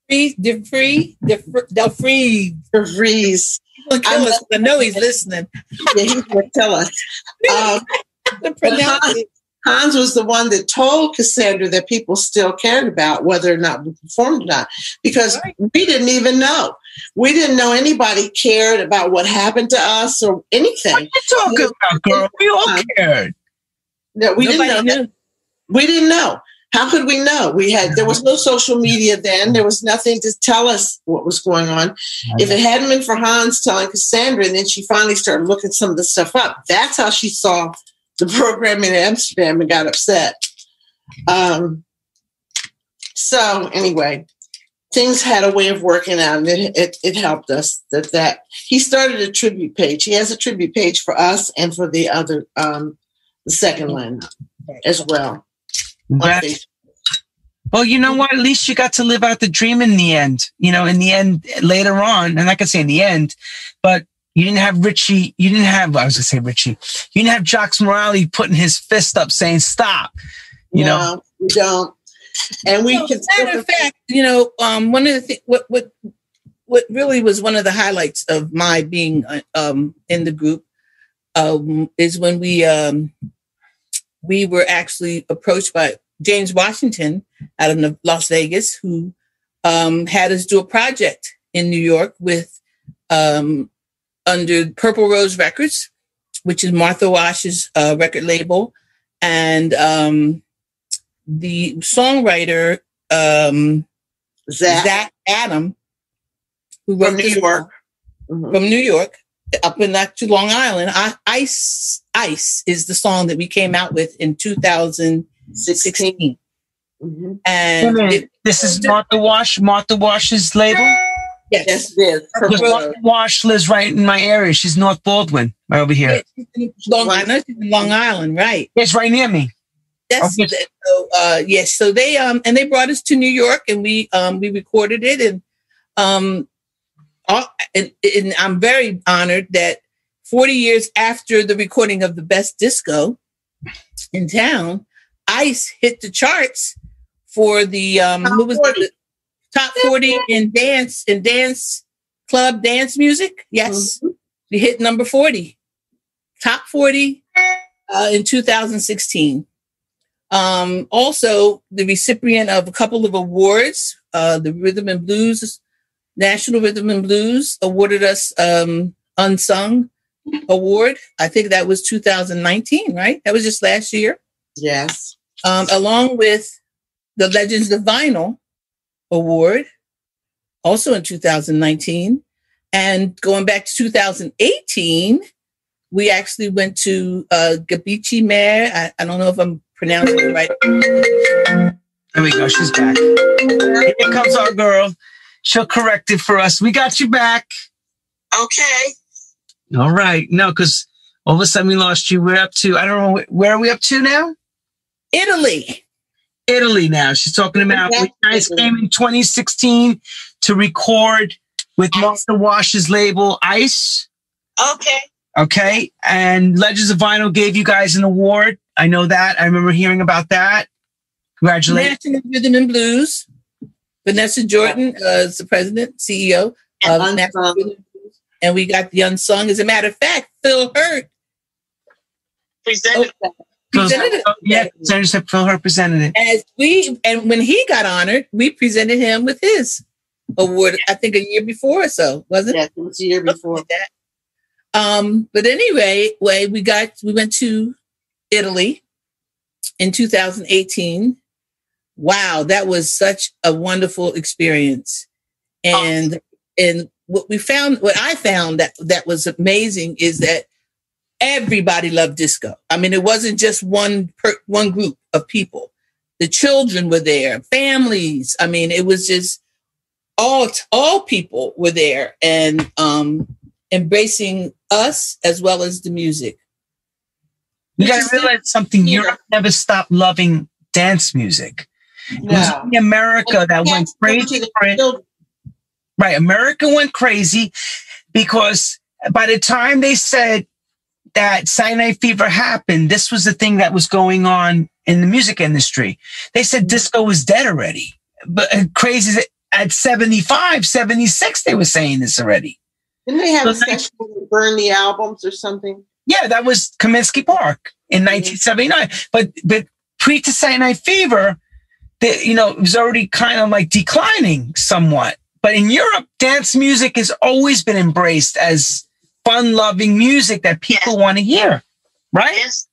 Free, de free, de de free. De Vries. He'll kill us. I know he's listening. Yeah, he's going to tell us. [LAUGHS] Um, To pronounce it. Hans was the one that told Cassandra that people still cared about whether or not we performed or not because Right. we didn't even know. We didn't know anybody cared about what happened to us or What anything. you talking about, girl? We all cared. No, we Nobody didn't know. knew. We didn't know. How could we know? We had there was no social media then. There was nothing to tell us what was going on. If it hadn't been for Hans telling Cassandra, and then she finally started looking some of the stuff up. That's how she saw the program in Amsterdam and got upset. Um, so anyway, things had a way of working out, and it, it, it helped us. That that he started a tribute page. He has a tribute page for us and for the other um, the second line as well. on That- well, you know what? At least you got to live out the dream in the end. You know, in the end, later on, and I can say in the end, but you didn't have Ritchie. You didn't have. I was gonna say Ritchie. You didn't have Jacques Morali putting his fist up saying stop. You know, we don't. And we Well, can as a matter of fact, you know, um, one of the things, what, what, what really was one of the highlights of my being uh, um, in the group um, is when we um, we were actually approached by James Washington out of Las Vegas, who um, had us do a project in New York with um, under Purple Rose Records, which is Martha Wash's uh, record label, and um, the songwriter um, Zach, Zach Adam, who from New York. Mhm. from New York, up in that to Long Island. I, Ice Ice is the song that we came out with in 2016, Mhm. and Wait a minute. it, this is Martha Wash. Martha Wash's label. yes, Yes, it is. Martha Wash lives right in my area. She's North Baldwin, right over here. Long Island, she's in Long Island, right? It's right near me. That's Okay. the- so. Uh, yes, so they um and they brought us to New York, and we um we recorded it, and um, all, and, and I'm very honored that 40 years after the recording of the best disco in town, Ice hit the charts for the um Top was 40. the top 40 in dance in dance club dance music. Yes, we hit number 40, top 40 uh, in 2016. Um, also, the recipient of a couple of awards, uh, the Rhythm and Blues, National Rhythm and Blues awarded us um, Unsung Award. I think that was 2019, right? That was just last year Yes. um, along with the Legends of Vinyl Award, also in 2019. And going back to 2018, we actually went to uh, Gabicce Mare. I, I don't know if I'm pronouncing it right. There we go. She's back. Here comes our girl. She'll correct it for us. We got you back. Okay. All right. No, because all of a sudden we lost you. We're up to, I don't know, where are we up to now? Italy. Italy now. She's talking about you guys came in 2016 to record with Martha Wash's label Ice. Okay. Okay. And Legends of Vinyl gave you guys an award. I know that. I remember hearing about that. Congratulations. National Rhythm and Blues. Vanessa Jordan uh, is the president, CEO of And National and we got the unsung. As a matter of fact, Phil Hurtt Presented. Oh, presented Oh, yeah, it. Senator Phil represented it. As we and when he got honored, we presented him with his award. I think a year before or so, wasn't it? Yes, it was the year before. Like that. Um, but anyway, way we got we went to Italy in 2018. Wow, that was such a wonderful experience. And and what we found, what I found that that was amazing is that everybody loved disco. I mean, it wasn't just one per, one group of people. The children were there, families. I mean, it was just all all people were there and um embracing us as well as the music. You got to realize something. Europe never stopped loving dance music. It was No. only America that went crazy to the for it. children. Right. America went crazy because by the time they said that Saturday Night Fever happened, this was the thing that was going on in the music industry. They said disco was dead already. But uh, crazy at 75, 76, they were saying this already. Didn't they have a So nice. session they burn the albums or something? Yeah, that was Comiskey Park in 1979. But but pre to Saturday Night Fever, the, you know, it was already kind of like declining somewhat. But in Europe, dance music has always been embraced as fun loving music that people want to hear. Right? Yes.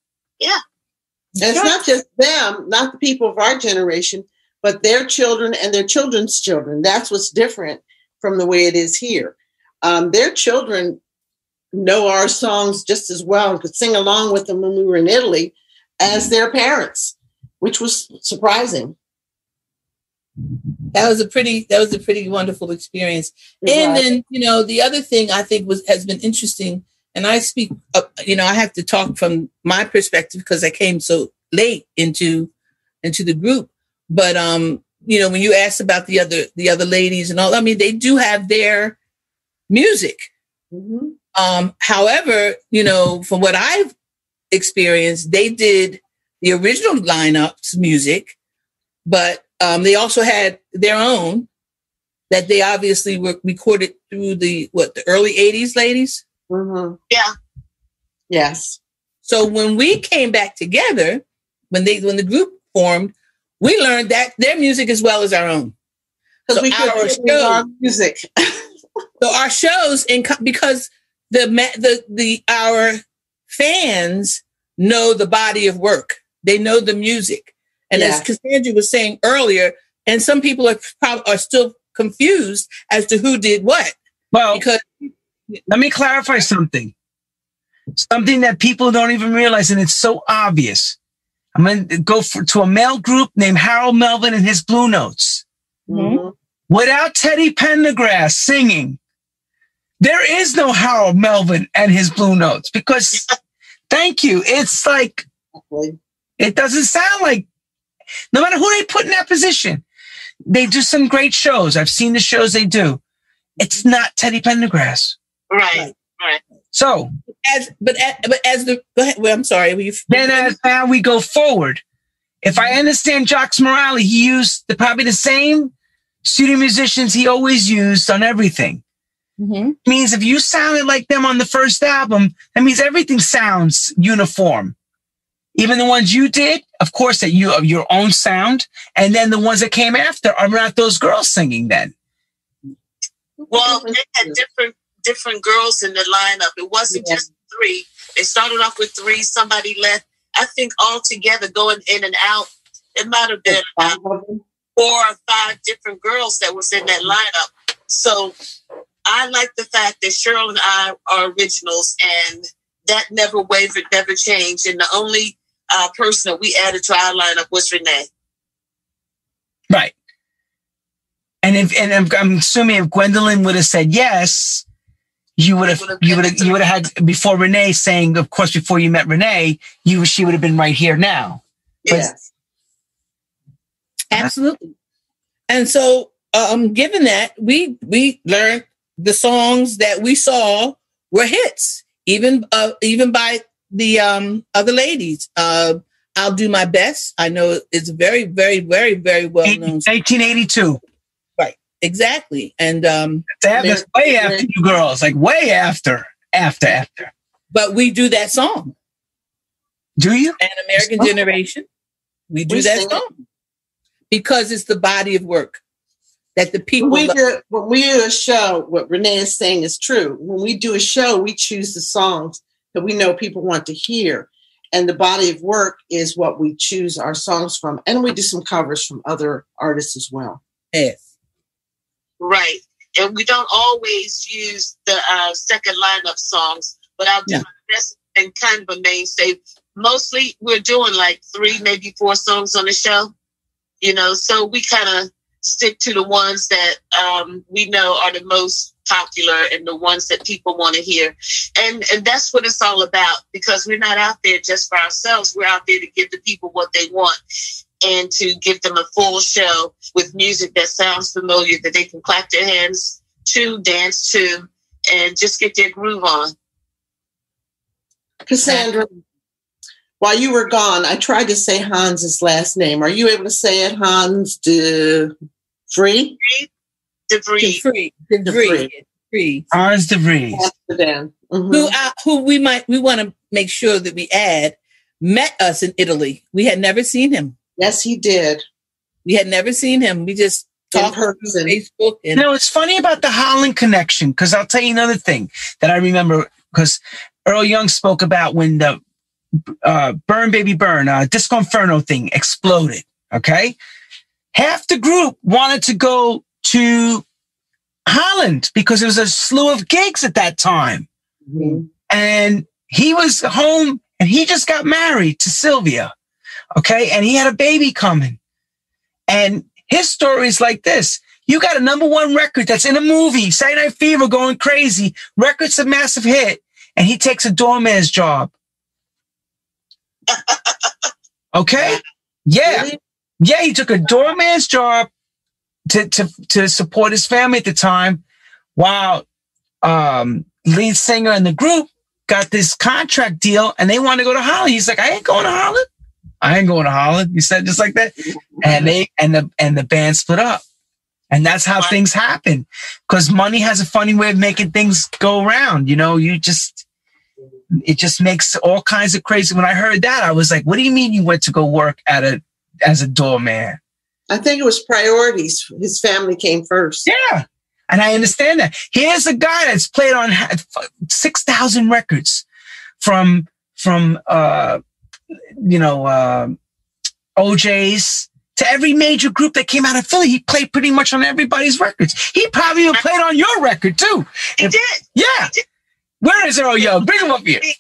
And it's not just them, not the people of our generation, but their children and their children's children. That's what's different from the way it is here. Um, their children know our songs just as well and could sing along with them when we were in Italy as their parents, which was surprising. That was a pretty that was a pretty wonderful experience. And then, you know, the other thing I think was has been interesting, and I speak, you know, I have to talk from my perspective because I came so late into into the group. But um, you know, when you asked about the other the other ladies and all, I mean, they do have their music. Mhm. Um, however, you know, from what I've experienced, they did the original lineup's music, but um, they also had their own that they obviously were recorded through the what the early 80s ladies Mhm. Yeah. Yes. so when we came back together when they when the group formed we learned that their music as well as our own Because So we could our sing our music. [LAUGHS] so our shows in because the the the our fans know the body of work they know the music and Yeah. as cassandra was saying earlier and some people are probably are still confused as to who did what Well, because let me clarify something. Something that people don't even realize, and it's so obvious. I'm going to go for, to a male group named Harold Melvin and his Blue Notes. Mhm. Without Teddy Pendergrass singing, there is no Harold Melvin and his Blue Notes because, thank you. It's like, it doesn't sound like, no matter who they put in that position, they do some great shows. I've seen the shows they do. It's not Teddy Pendergrass. Right. Right. So as but as, but as the go ahead, well, I'm sorry we then as now we go forward, if I understand Jacques Morali, he used the, probably the same studio musicians he always used on everything. Mhm. means if you sounded like them on the first album, that means everything sounds uniform. Even the ones you did, of course, that you of your own sound, and then the ones that came after are not those girls singing. Then Well, they had different different girls in the lineup. It wasn't Yeah. just three. They started off with three. Somebody left. I think altogether going in and out, it might have been about four or five different girls that was in that lineup. So I like the fact that Cheryl and I are originals, and that never wavered, never changed. And the only uh, person that we added to our lineup was Renee. right. And if and I'm, I'm assuming if Gwendolyn would have said yes, you would have you would have you would have had before Renee saying, of course, before you met Renee, you she would have been right here now. Yes. absolutely. And so, um, given that we we learned the songs that we saw were hits, even uh, even by the um other ladies. Uh, I'll do my best. I know it's very, very, very, very well known. 1982. Exactly, and um, That was way after you girls, like way after, after, after. but we do that song. Do you? An American Generation. We do We that sing it. song because it's the body of work that the people. When we, do, when we do a show, what Renee is saying is true. When we do a show, we choose the songs that we know people want to hear. And the body of work is what we choose our songs from. And we do some covers from other artists as well. Yes. Right. And we don't always use the uh, second lineup songs, but I'll do Yeah. my best and kind of a mainstay. Mostly we're doing like three, maybe four songs on the show, you know, so we kind of stick to the ones that um, we know are the most popular and the ones that people want to hear. And, and that's what it's all about because we're not out there just for ourselves. We're out there to give the people what they want and to give them a full show with music that sounds familiar that they can clap their hands to, dance to, and just get their groove on. Cassandra, while you were gone, I tried to say Hans's last name. Are you able to say it, Hans de Free? Debris. Free. Free. Free. Free. Hans de Vries. Amsterdam. Mhm. Who, uh, who we might, we want to make sure that we add, met us in Italy. We had never seen him. Yes, he did. We had never seen him. We just In talked through person. Facebook You and know, it's funny about the Holland connection because I'll tell you another thing that I remember because Earl Young spoke about when the uh, Burn Baby Burn, uh, Disco Inferno thing exploded. Okay. Half the group wanted to go to Holland because there was a slew of gigs at that time. Mhm. and he was home and he just got married to Sylvia. Okay. And he had a baby coming. And his story is like this. You got a number one record that's in a movie, Saturday Night Fever going crazy. Record's a massive hit. And he takes a doorman's job. [LAUGHS] Okay. Yeah. Really? Yeah. He took a doorman's job to, to, to support his family at the time while, um, lead singer in the group got this contract deal and they want to go to Holland. He's like, I ain't going to Holland. I ain't going to Holland. He said just like that. And they and the and the band split up. And that's how things happen. Because money has a funny way of making things go around. You know, you just it just makes all kinds of crazy. When I heard that, I was like, what do you mean you went to go work at a as a doorman? I think it was priorities. His family came first. Yeah. And I understand that. Here's a guy that's played on 6,000 records from, from, uh, you know, uh, O'Jays to every major group that came out of Philly. He played pretty much on everybody's records. He probably even played on your record too. He If- did. Yeah. Where is Earl Young? Bring him up here. [LAUGHS]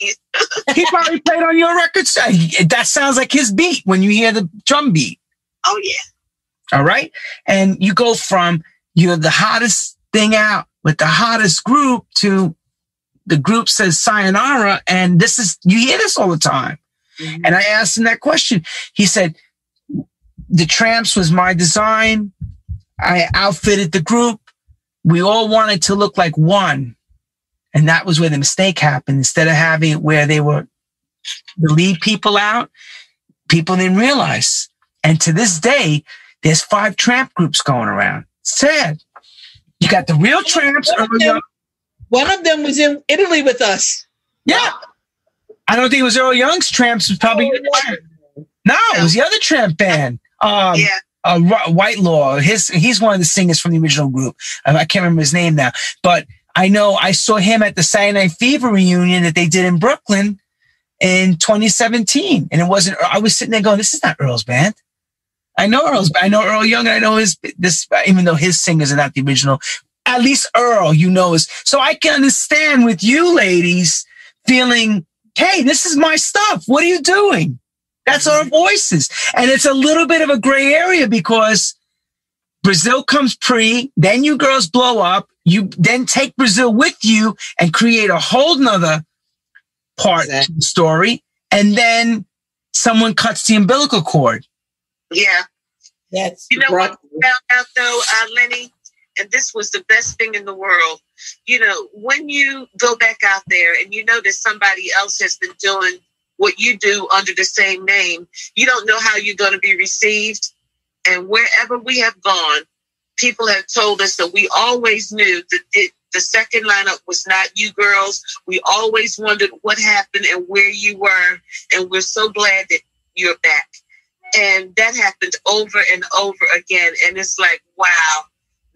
He probably played on your records. Uh, That sounds like his beat when you hear the drum beat. Oh yeah. All right. And you go from you're the hottest thing out with the hottest group to the group says sayonara. And this is, you hear this all the time. Mhm. And I asked him that question. He said, the Trammps was my design. I outfitted the group. We all wanted to look like one. And that was where the mistake happened. Instead of having it where they were the lead people out, people didn't realize. And to this day, there's five tramp groups going around. Sad. You got the real Trammps. One of them- one of them was in Italy with us. Yeah. I don't think it was Earl Young's Trammps. It was probably no, it was the other tramp band. Um, yeah. uh, White Law. His he's one of the singers from the original group. Um, I can't remember his name now, but I know I saw him at the Saturday Night Fever reunion that they did in Brooklyn in 2017, and it wasn't. I was sitting there going, "This is not Earl's band." I know Earl's. I know Earl Young. And I know his this, even though his singers are not the original. At least Earl, you know, is so I can understand with you ladies feeling, "Hey, this is my stuff. What are you doing?" That's our voices. And it's a little bit of a gray area because Brazil comes pre, then you girls blow up. You then take Brazil with you and create a whole nother part to the story. And then someone cuts the umbilical cord. Yeah. That's You know what I found out though, uh, Lenny? And this was the best thing in the world. You know, when you go back out there and you know that somebody else has been doing what you do under the same name, you don't know how you're going to be received. And wherever we have gone, people have told us that we always knew that it, The second lineup was not you girls. We always wondered what happened and where you were, and we're so glad that you're back. And that happened over and over again. And it's like, wow,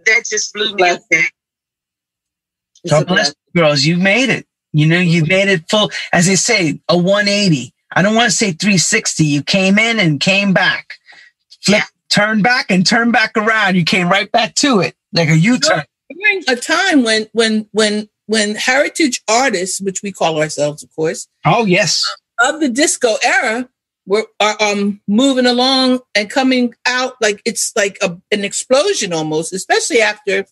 that just blew me away. God bless you, girls. You made it. You know, you made it full, as they say, a 180. I don't want to say 360. You came in and came back. Flip, yeah. turned back and turn back around. You came right back to it like a U-turn. During a time when when when when heritage artists, which we call ourselves, of course. Oh yes. Of the disco era, were are um moving along and coming out like it's like a, an explosion almost, especially after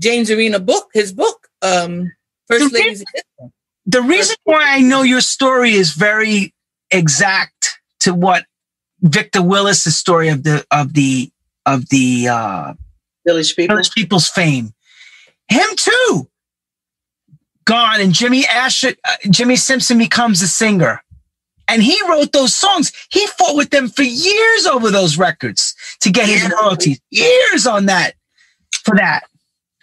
James Arena book, his book, um, First the Ladies. Reason, the reason why I know your story is very exact to what Victor Willis's story of the of the of the uh, Village People, Village People's fame. Him too. Gone and Jimmy Asher, uh, Jimmy Simpson becomes a singer and he wrote those songs. He fought with them for years over those records to get his royalties. Years on that for that.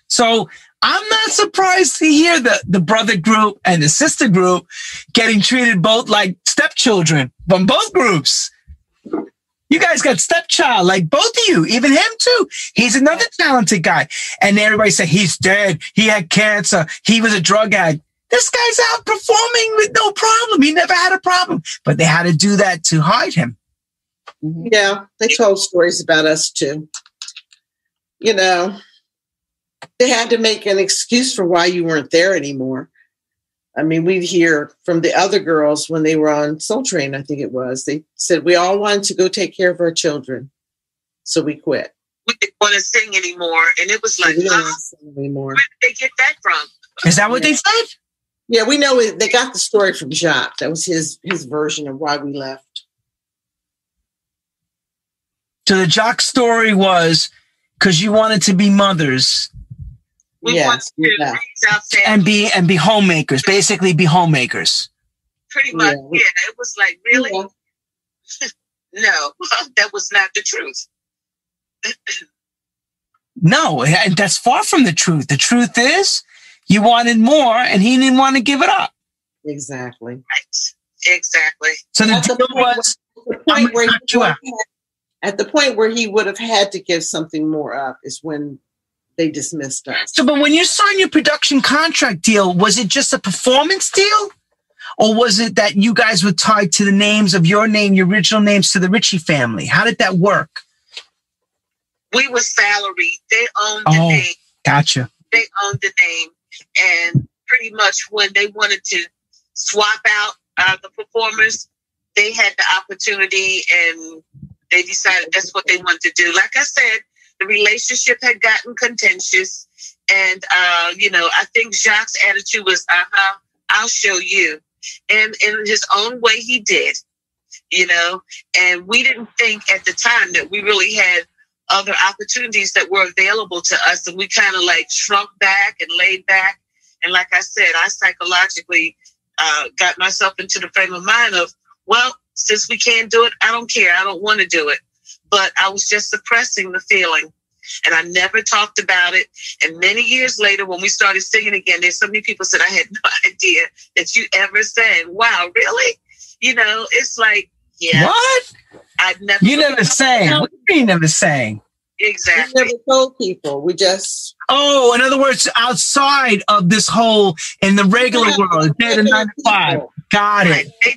So I'm not surprised to hear the, the brother group and the sister group getting treated both like stepchildren from both groups. You guys got stepchild, like both of you, even him too. He's another talented guy. And everybody said he's dead. He had cancer. He was a drug addict. This guy's out performing with no problem. He never had a problem, but they had to do that to hide him. Mm-hmm. Yeah, they told stories about us too. You know, they had to make an excuse for why you weren't there anymore. I mean, we'd hear from the other girls when they were on Soul Train, I think it was. They said we all wanted to go take care of our children. So we quit. We didn't want to sing anymore. And it was like, we didn't sing anymore. where did they get that from? Is that what yeah. they said? Yeah, we know it, they got the story from Jacques. That was his his version of why we left. So the Jacques story was because you wanted to be mothers. We yes, yeah. and be and be homemakers, basically be homemakers. Pretty much, yeah. yeah it was like really. Yeah. [LAUGHS] no, [LAUGHS] that was not the truth. no, and that's far from the truth. The truth is you wanted more and he didn't want to give it up. Exactly. Right. Exactly. So the deal the was the point where he had, at the point where he would have had to give something more up is when they dismissed us. So, but when you signed your production contract deal, was it just a performance deal? Or was it that you guys were tied to the names of your name, your original names to the Ritchie family? How did that work? We were salaried. They owned the oh, name. Gotcha. They owned the name and pretty much when they wanted to swap out uh, the performers, they had the opportunity and they decided that's what they wanted to do. Like I said, the relationship had gotten contentious, and uh, you know, I think Jacques' attitude was, "Uh huh, I'll show you," and in his own way, he did. You know, and we didn't think at the time that we really had other opportunities that were available to us. And we kind of like shrunk back and laid back. And like I said, I psychologically uh, got myself into the frame of mind of, well, since we can't do it, I don't care. I don't want to do it. But I was just suppressing the feeling. And I never talked about it. And many years later, when we started singing again, there's so many people said, I had [LAUGHS] no idea that you ever sang, wow, really? You know, it's like, yeah. What? I've never. You never sang. What do you mean never sang? Exactly. We never told people. We just. Oh, in other words, outside of this whole in the regular yeah, world, dead and nine to five. Got it. They,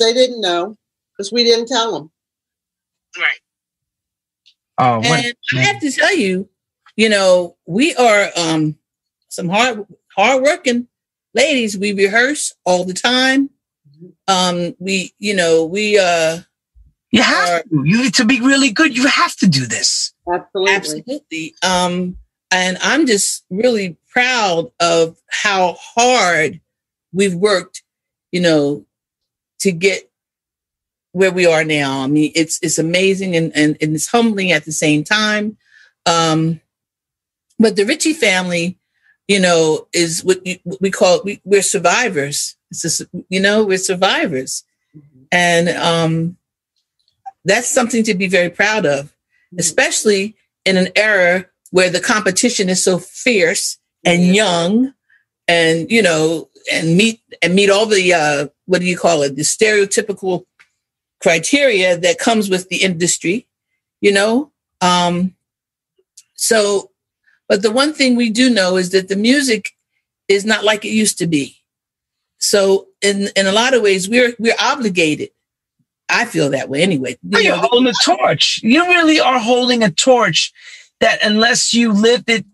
they didn't know because we didn't tell them. Right. Oh, and I have to tell you, you know, we are um some hard hardworking ladies. We rehearse all the time. Um, we, you know, we uh you have to. You need to be really good. You have to do this. Absolutely. Absolutely. Um, and I'm just really proud of how hard we've worked, you know, to get where we are now. I mean, it's it's amazing and and, and it's humbling at the same time. Um, but the Ritchie family, you know, is what, you, what we call we, we're survivors. It's just, you know, we're survivors, mm-hmm. and um, that's something to be very proud of, especially in an era where the competition is so fierce and young and you know and meet and meet all the uh what do you call it? The stereotypical criteria that comes with the industry you know? Um so but the one thing we do know is that the music is not like it used to be. So in in a lot of ways we're we're obligated i feel that way anyway you you're know, holding a torch you really are holding a torch that unless you lived it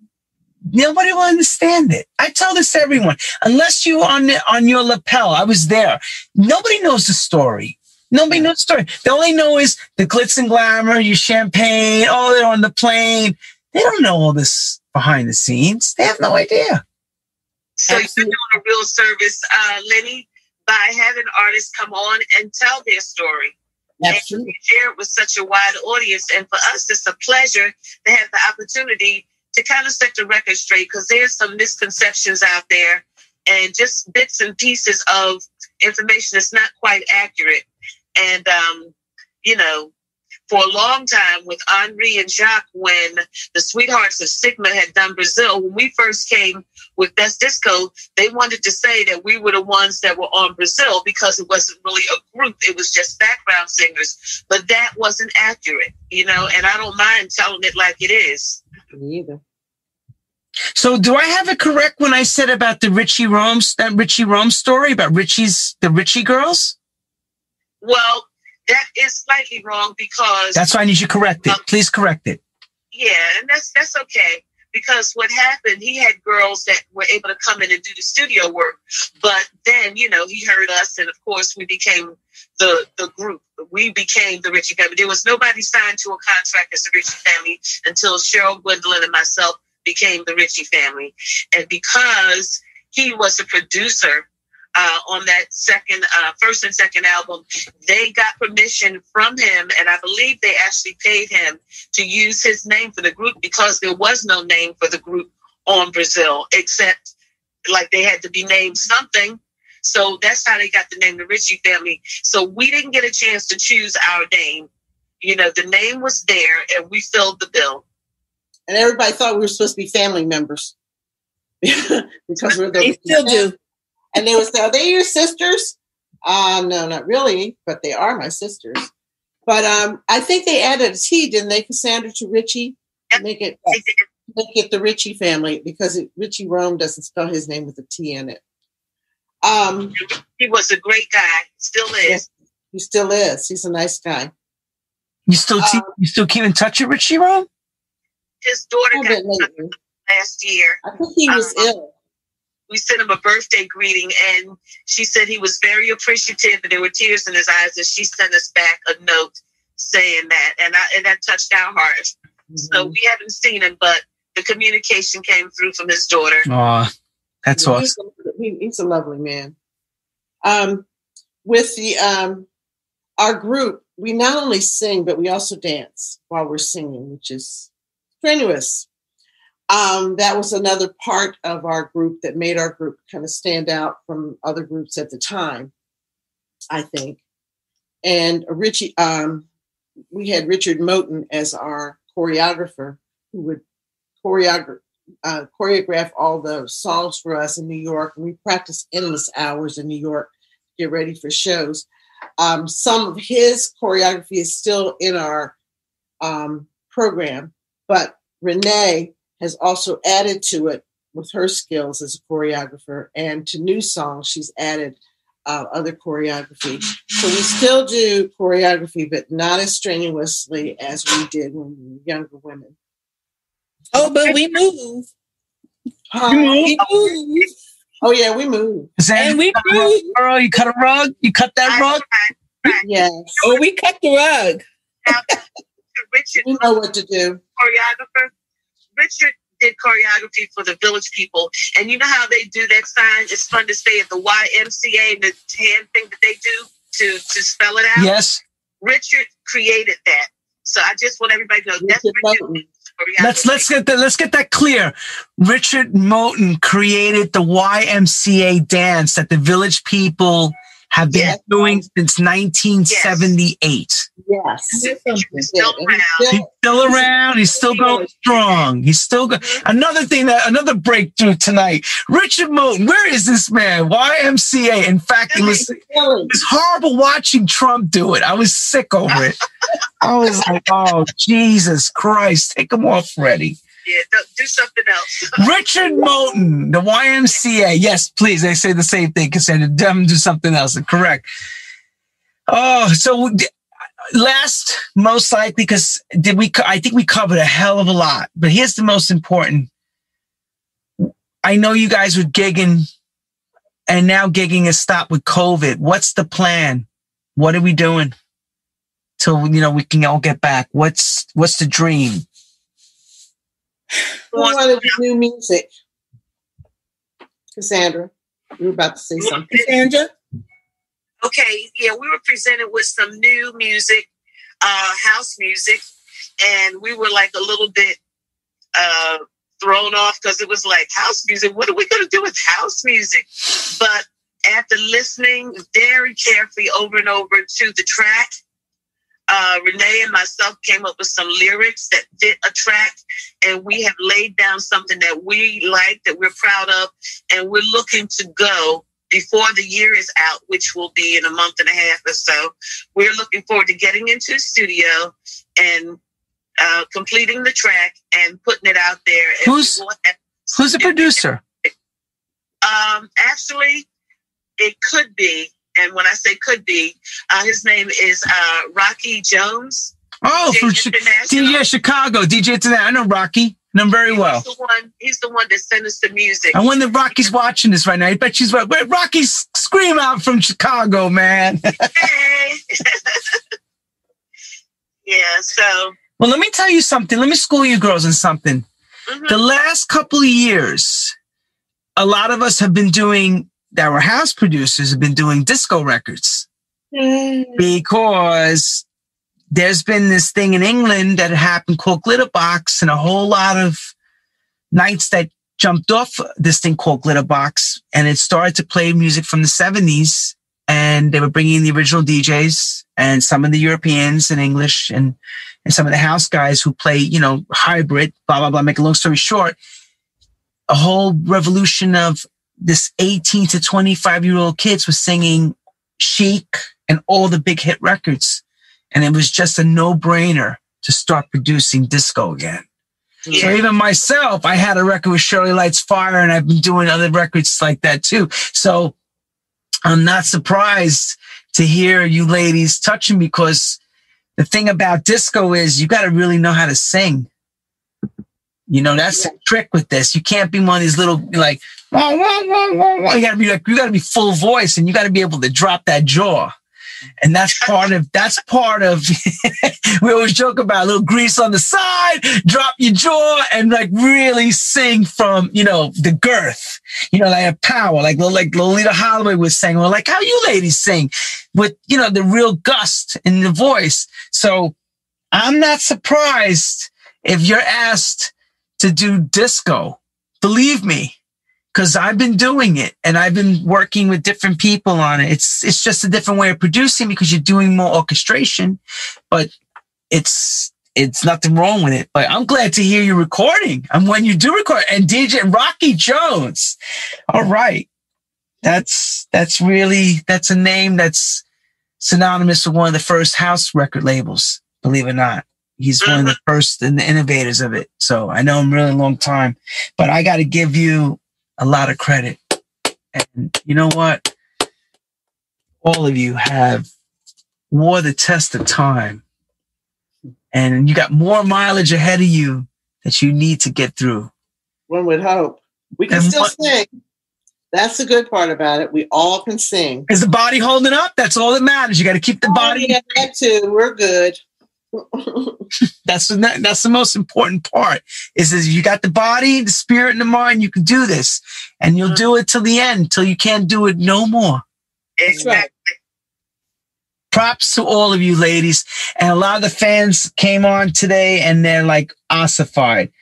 Nobody will understand it. I tell this to everyone. Unless you on the, on your lapel, I was there. Nobody knows the story. Nobody knows the story. They only know is the glitz and glamour, your champagne. Oh, they're on the plane. They don't know all this behind the scenes. They have no idea. So Absolutely. you're doing a real service, uh, Lenny, by having artists come on and tell their story. Absolutely. And share it with such a wide audience. And for us, it's a pleasure to have the opportunity to kind of set the record straight because there's some misconceptions out there and just bits and pieces of information that's not quite accurate. And, um, you know, for a long time with Henri and Jacques, when the Sweethearts of Sigma had done Brazil, when we first came with Best Disco, they wanted to say that we were the ones that were on Brazil because it wasn't really a group, it was just background singers. But that wasn't accurate, you know, and I don't mind telling it like it is. Me either. So do I have it correct when I said about the Richie Rome that Richie Rome story about Richie's the Richie girls? Well, that is slightly wrong because That's why I need you to correct it. Um, Please correct it. Yeah, and that's that's okay. Because what happened, he had girls that were able to come in and do the studio work. But then, you know, he heard us and of course we became the the group. We became the Ritchie family. There was nobody signed to a contract as the Ritchie family until Cheryl Gwendolyn and myself became the Ritchie family. And because he was a producer uh, on that second, uh, first and second album, they got permission from him, and I believe they actually paid him to use his name for the group because there was no name for the group on Brazil, except like they had to be named something. So that's how they got the name the Ritchie family. So we didn't get a chance to choose our name. You know, the name was there, and we filled the bill and everybody thought we were supposed to be family members [LAUGHS] because we're the they still do. And they would say, "Are they your sisters?" Uh, no, not really, but they are my sisters. But um, I think they added a T, didn't they, Cassandra, to Richie? Yep. Make it make it the Ritchie family because it, Richie Rome doesn't spell his name with a T in it. Um, he was a great guy. Still is. Yes, he still is. He's a nice guy. You still um, you still keep in touch with Richie Rome? his daughter got last year. I think he was um, ill. We sent him a birthday greeting, and she said he was very appreciative, and there were tears in his eyes. And she sent us back a note saying that, and I, and that touched our heart. Mm-hmm. So we haven't seen him, but the communication came through from his daughter. Oh, that's yeah, awesome. He's a, he's a lovely man. Um, with the um, our group, we not only sing, but we also dance while we're singing, which is strenuous. Um, that was another part of our group that made our group kind of stand out from other groups at the time, I think. And Richie, um, we had Richard Moten as our choreographer who would choreograph, uh, choreograph all the songs for us in New York. And we practiced endless hours in New York to get ready for shows. Um, some of his choreography is still in our um, program, but Renee has also added to it with her skills as a choreographer, and to new songs, she's added uh, other choreography. So we still do choreography, but not as strenuously as we did when we were younger women. Oh, but we move. Huh? We move. Oh yeah, we move. and we move. Girl, you cut a rug. You cut that rug. Yes. Oh, we cut the rug. Richard. You know what to do. Choreographer. Richard did choreography for the village people. And you know how they do that sign? It's fun to say at the YMCA and the hand thing that they do to, to spell it out. Yes. Richard created that. So I just want everybody to know that's Richard. Let's let's get that let's get that clear. Richard Moten created the YMCA dance that the village people have been Yes. doing since 1978. Yes. Still around. he's He's still- still around. He's still going strong. He's still go- another thing that another breakthrough tonight. Richard Moten, where is this man? YMCA. In fact, it was it was horrible watching Trump do it. I was sick over it. [LAUGHS] I was like, oh Jesus Christ, take him off, Freddie. Do something else. [LAUGHS] Richard Moten, the YMCA. Yes, please. They say the same thing. Cassandra, them do something else. Correct. Oh, so last, most likely, because did we? I think we covered a hell of a lot. But here's the most important. I know you guys were gigging, and now gigging has stopped with COVID. What's the plan? What are we doing? Till you know we can all get back. What's what's the dream? Wanted new music. Cassandra, you were about to say something. Cassandra? Okay, yeah, we were presented with some new music, uh, house music, and we were like a little bit uh, thrown off because it was like house music. What are we going to do with house music? But after listening very carefully over and over to the track, uh, Renee and myself came up with some lyrics that fit a track, and we have laid down something that we like, that we're proud of, and we're looking to go before the year is out, which will be in a month and a half or so. We're looking forward to getting into the studio and uh, completing the track and putting it out there. Who's- Who's the producer? Um, actually, it could be, and when I say could be, uh, his name is uh, Rocky Jones. Oh, DJ from. DJ Chicago, DJ International. I know Rocky. Know him very well. He's the one. He's the one that sent us the music. I wonder if Rocky's watching this right now. I bet she's right. Wait, Rocky, scream out from Chicago, man. [LAUGHS] Hey. [LAUGHS] yeah. So. well, let me tell you something. Let me school you girls on something. mhm. The last couple of years, a lot of us have been doing, that were house producers, have been doing disco records mm. because there's been this thing in England that happened called Glitterbox, and a whole lot of nights that jumped off this thing called Glitterbox, and it started to play music from the 70s. And they were bringing the original DJs and some of the Europeans and English and, and some of the house guys who play, you know, hybrid, blah, blah, blah. Make a long story short, a whole revolution of this 18 to 25 year old kids was singing Chic and all the big hit records. And it was just a no brainer to start producing disco again. So even myself, I had a record with Shirley Lights Fire and I've been doing other records like that too. So I'm not surprised to hear you ladies touching because the thing about disco is you got to really know how to sing. You know, that's the trick with this. You can't be one of these little like, wah, wah, wah, wah, wah. you got to be like, you got to be full voice and you got to be able to drop that jaw. And that's part of, that's part of, [LAUGHS] we always joke about a little grease on the side, drop your jaw and like really sing from, you know, the girth, you know, like a power, like, like Loleatta Holloway was saying, or like how you ladies sing with, you know, the real gust in the voice. So I'm not surprised if you're asked to do disco. Believe me, because I've been doing it and I've been working with different people on it. It's it's just a different way of producing because you're doing more orchestration, but it's it's nothing wrong with it. But I'm glad to hear you recording. And when you do record, and DJ Rocky Jones, all right, that's that's really that's a name that's synonymous with one of the first house record labels. Believe it or not, he's one of the mm-hmm. first and the innovators of it. So I know him really long time, but I got to give you a lot of credit. And you know what? All of you have wore the test of time, and you got more mileage ahead of you that you need to get through. One would hope. We can And still what- sing. That's the good part about it. We all can sing. Is the body holding up? That's all that matters. You got to keep the Oh, body. yeah, that too. We're good. [LAUGHS] That's the that's the most important part. Is is you got the body, the spirit, and the mind. You can do this, and you'll do it till the end, till you can't do it no more. Exactly. props to all of you ladies. And a lot of the fans came on today and they're like ossified.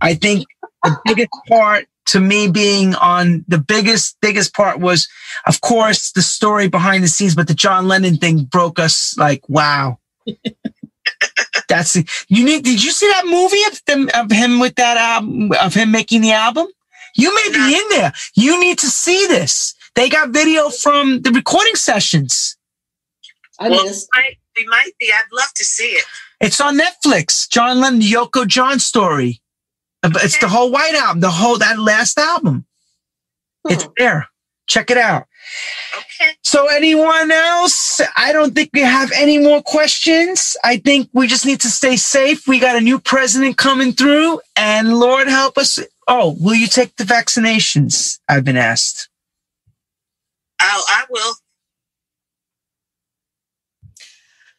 I think the biggest part to me being on the biggest, biggest part was, of course, the story behind the scenes, but the John Lennon thing broke us like, wow. [LAUGHS] That's you need. Did you see that movie of them of him with that album of him making the album? You may be in there. You need to see this. They got video from the recording sessions. I well, missed. Might, we might be. I'd love to see it. It's on Netflix. John Lennon, the Yoko John story. It's the whole White Album, the whole that last album. It's Hmm. there. Check it out. Okay. So, anyone else? I don't think we have any more questions. I think we just need to stay safe. We got a new president coming through, and Lord help us. Oh, will you take the vaccinations? I've been asked. I'll, I will.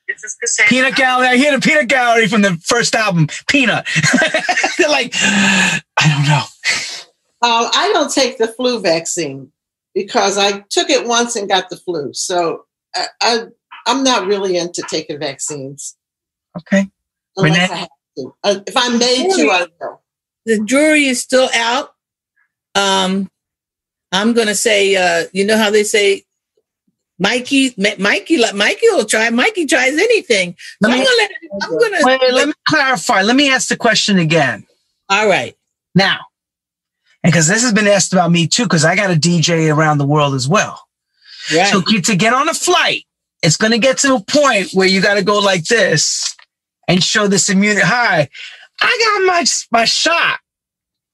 This is Cassandra. Peanut Gallery. I hear the Peanut Gallery from the first album, Peanut. [LAUGHS] They're like, I don't know. Uh, I don't take the flu vaccine because I took it once and got the flu. So I, I, I'm not really into taking vaccines Okay. unless Renee? I have to. Uh, if I'm made to, I will. the jury is still out. Um, I'm gonna say, uh, you know how they say, Mikey, Ma- Mikey, like Mikey will try. Mikey tries anything. So Let I'm me- gonna let. I'm gonna. Wait, wait, let me clarify. Let me ask the question again. All right. Now, and because this has been asked about me too, because I got a DJ around the world as well. Right. So to to get on a flight, it's going to get to a point where you got to go like this and show this immunity. Hi, I got my my shot.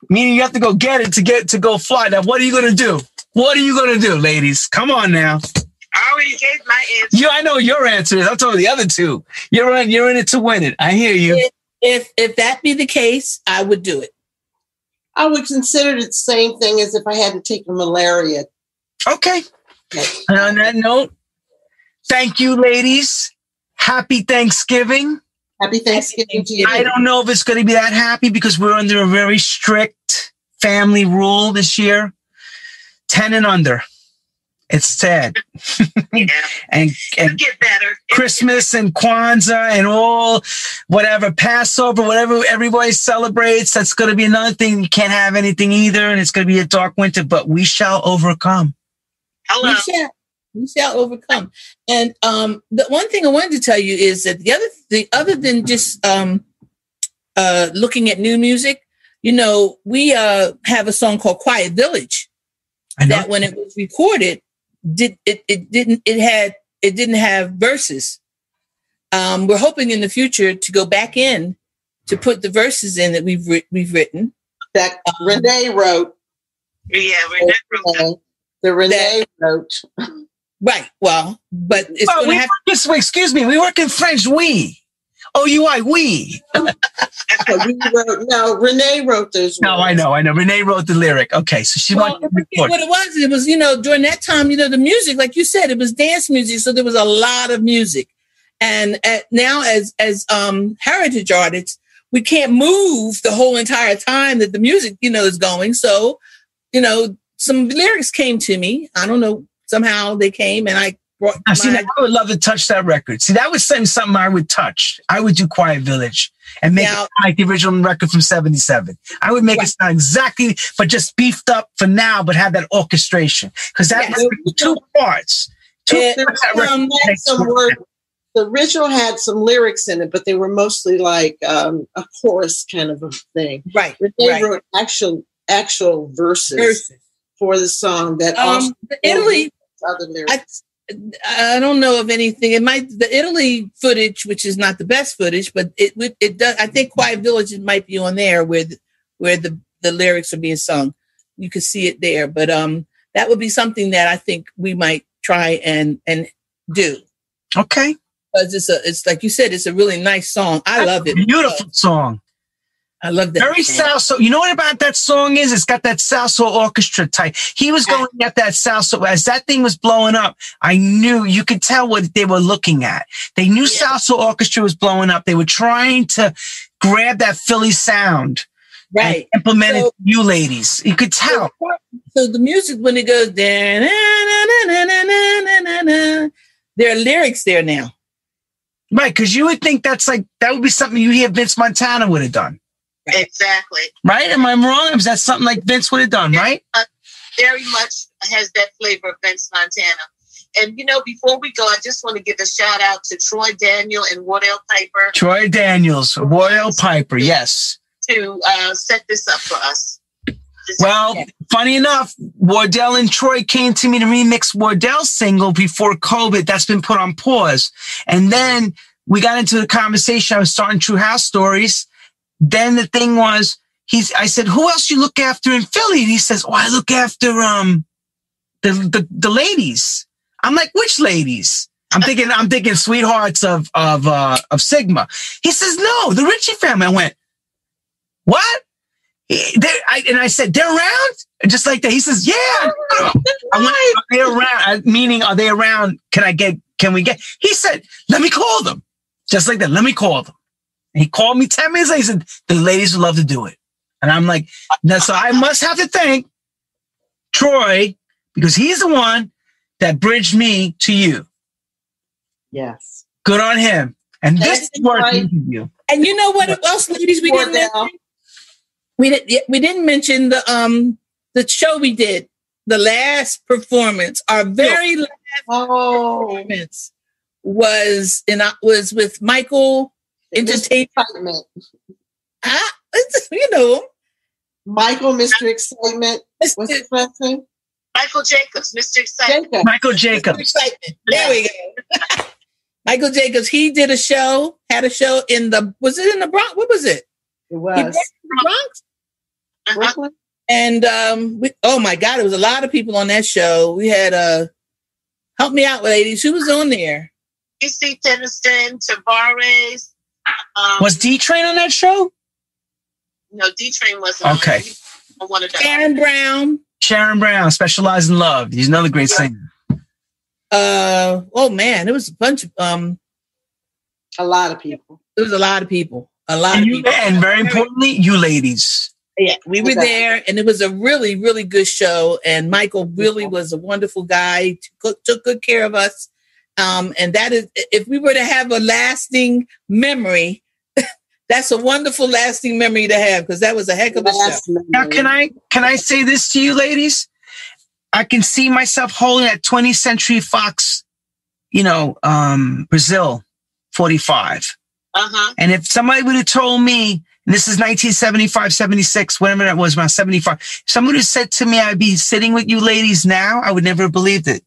Meaning you have to go get it to get to go fly. Now, what are you going to do? What are you going to do, ladies? Come on now. I already gave my answer. You, I know your answer is. I'm talking the other two. You're in. You're in it to win it. I hear you. if if that be the case, I would do it. I would consider it the same thing as if I had to take a malaria. Okay. Okay. And on that note, thank you, ladies. Happy Thanksgiving. Happy Thanksgiving to you. I don't know if it's going to be that happy because we're under a very strict family rule this year 10 and under. It's sad. Yeah. [LAUGHS] And, and get better. Christmas and Kwanzaa and all whatever, Passover, whatever everybody celebrates, that's going to be another thing. You can't have anything either. And it's going to be a dark winter, but we shall overcome. Hello. We shall, we shall overcome. And um, the one thing I wanted to tell you is that the other, the other than just um, uh, looking at new music, you know, we uh, have a song called Quiet Village. I know. that when it was recorded did it, it didn't it had it didn't have verses um, we're hoping in the future to go back in to put the verses in that we've writ- we've written that Um, Renee wrote. Yeah, we're uh, the Renee wrote. right well but it's Well, going we to have work this way. Excuse me. We work in French. We. Oh, you I we. So we wrote. No, Renee wrote those. No, words. I know, I know. Renee wrote the lyric. Okay, so she well, wanted to what it was it was you know during that time you know the music like you said it was dance music so there was a lot of music and at, now as as um heritage artists we can't move the whole entire time that the music you know is going so you know some lyrics came to me i don't know somehow they came and i brought Now, see, now I would love to touch that record. See, that was something, something I would touch. I would do Quiet Village and make Now- it like the original record from 77. I would make Right. it sound exactly, but just beefed up for now, but have that orchestration. Because that record was two parts. Two parts that Um, had some word, the original had some lyrics in it, but they were mostly like um, a chorus kind of a thing. right They right wrote actual actual verses, Verses. for the song that um italy other lyrics. I don't know of anything. It might the Italy footage, which is not the best footage, but it it does. I think Quiet Village might be on there where the, where the the lyrics are being sung. You could see it there, but um, that would be something that I think we might try and and do Okay. because it's a it's like you said, it's a really nice song. I love it. Beautiful song. I love that. Very salsa. You know what about that song is? It's got that salsa orchestra type. He was going at that salsa as that thing was blowing up. I knew you could tell what they were looking at. They knew Yeah. salsa orchestra was blowing up. They were trying to grab that Philly sound right. and implement So- to you ladies. You could tell. So the music when it goes there, there are lyrics there now. Right, because you would think that's like that would be something you hear Vince Montana would have done. Exactly. Right? Am I wrong? Is that something like Vince would have done, right? Very much has that flavor of Vince Montana. And you know, before we go, I just want to give a shout out to Troy Daniel and Wardell Piper Troy Daniels, Royal Piper, yes. to uh, set this up for us. Well, funny enough, Wardell and Troy came to me to remix Wardell's single before COVID. That's been put on pause. And then we got into the conversation. I was starting True House Stories. Then the thing was, he's, I said, who else you look after in Philly? And he says, oh, I look after, um, the, the, the ladies. I'm like, which ladies? I'm thinking, I'm thinking sweethearts of, of, uh, of Sigma. He says, no, the Ritchie family. I went, what? I, and I said, they're around? Just like that. He says, yeah. I went, are they around? Meaning, are they around? Can I get, can we get? He said, let me call them. Just like that. Let me call them. And he called me 10 minutes later. He said, the ladies would love to do it. And I'm like, no, so I must have to thank Troy because he's the one that bridged me to you. Yes. Good on him. And this is you, worth Troy. the interview. And you know what else, ladies? We didn't Wardell. mention? we didn't we didn't mention the um the show we did the last performance. Our very last Oh, performance was in was with Michael Entertainment. excitement. Ah, it's- you know. Michael, Mr. Excitement. What's Mr. his last name? Michael Jacobs, Mr. Excitement. Jacob. Michael Mr. Jacobs. Excitement. There we go. [LAUGHS] Michael Jacobs. He did a show. Had a show in the was it in the Bronx? What was it? It was. worked the Bronx. Uh-huh. Brooklyn? And um, we, oh my God, it was a lot of people on that show. We had uh, help me out, ladies. Who was on there? DC Tennyson, Tavares. Um, Was D Train on that show? no D Train wasn't Okay. it. On one of the Aaron Brown. Sharon Brown, Specialized in Love. He's another great singer. Uh, oh man, it was a bunch of um, A lot of people. it was a lot of people. A lot And, of you, people. and very importantly, you ladies. Yeah, we were Okay. there, and it was a really, really good show. And Michael really was a wonderful guy. Took, took good care of us. Um, and that is, if we were to have a lasting memory, that's a wonderful lasting memory to have because that was a heck of a show. Last Now, can I can I say this to you, ladies? I can see myself holding that 20th Century Fox, you know, um, Brazil 45. Uh huh. And if somebody would have told me, and this is 1975, 76, whatever that was, around 75, if somebody would have said to me I'd be sitting with you ladies now, I would never have believed it.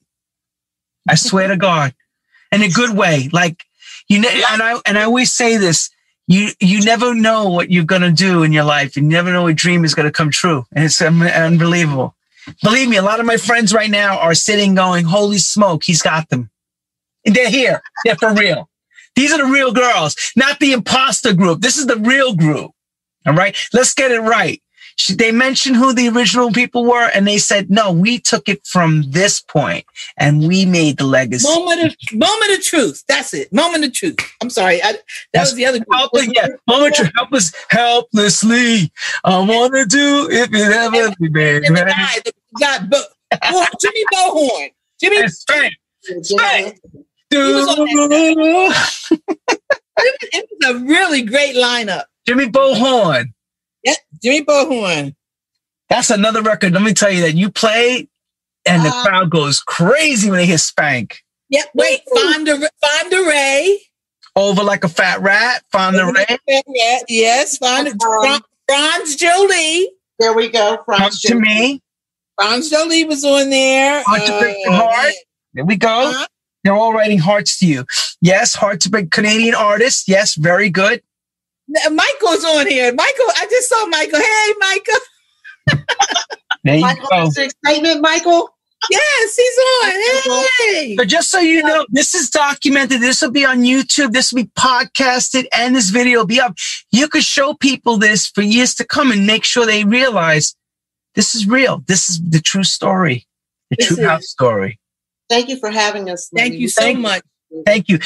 I swear to God. In a good way. Like you know, and I and I always say this, you you never know what you're gonna do in your life. You never know what dream is gonna come true. And it's um, unbelievable. Believe me, a lot of my friends right now are sitting going, Holy smoke, he's got them. And they're here. They're for real. These are the real girls, not the imposter group. This is the real group. All right. Let's get it right. She, they mentioned who the original people were, and they said, no, we took it from this point and we made the legacy. Moment of moment of truth. That's it. Moment of truth. I'm sorry. I, that That's- was the other. Helpless, yeah. Moment to help us helplessly. I want to do if it ever be, baby. And the guy, the guy, Bo, Jimmy Bo Horne. Jimmy, It's fine. Jimmy. was on Do- it was a really great lineup. Jimmy Bo Horne. Yep, Jimmy Bo Horne. That's another record. Let me tell you that you play and the Uh, crowd goes crazy when they hear spank. Yep, wait, Fonda, Fonda Rae. Over like a fat rat, Fonda Rae. Yeah, yes, Fonda. Um, France Joli. There we go. Come Franz to me. France Joli was on there. Hard to break your heart. There we go. Uh-huh. They're all writing hearts to you. Yes, heart to break Canadian artist. Yes, very good. Michael's on here. Michael, I just saw Michael. Hey, Michael. [LAUGHS] There you Michael, go. Excitement, Michael. Yes, he's on. Hey. But just so you know, this is documented. This will be on YouTube. This will be podcasted and this video will be up. You could show people this for years to come and make sure they realize this is real. This is the true story, the This true is- house story. Thank you for having us. Thank you so Thank you. much. Thank you.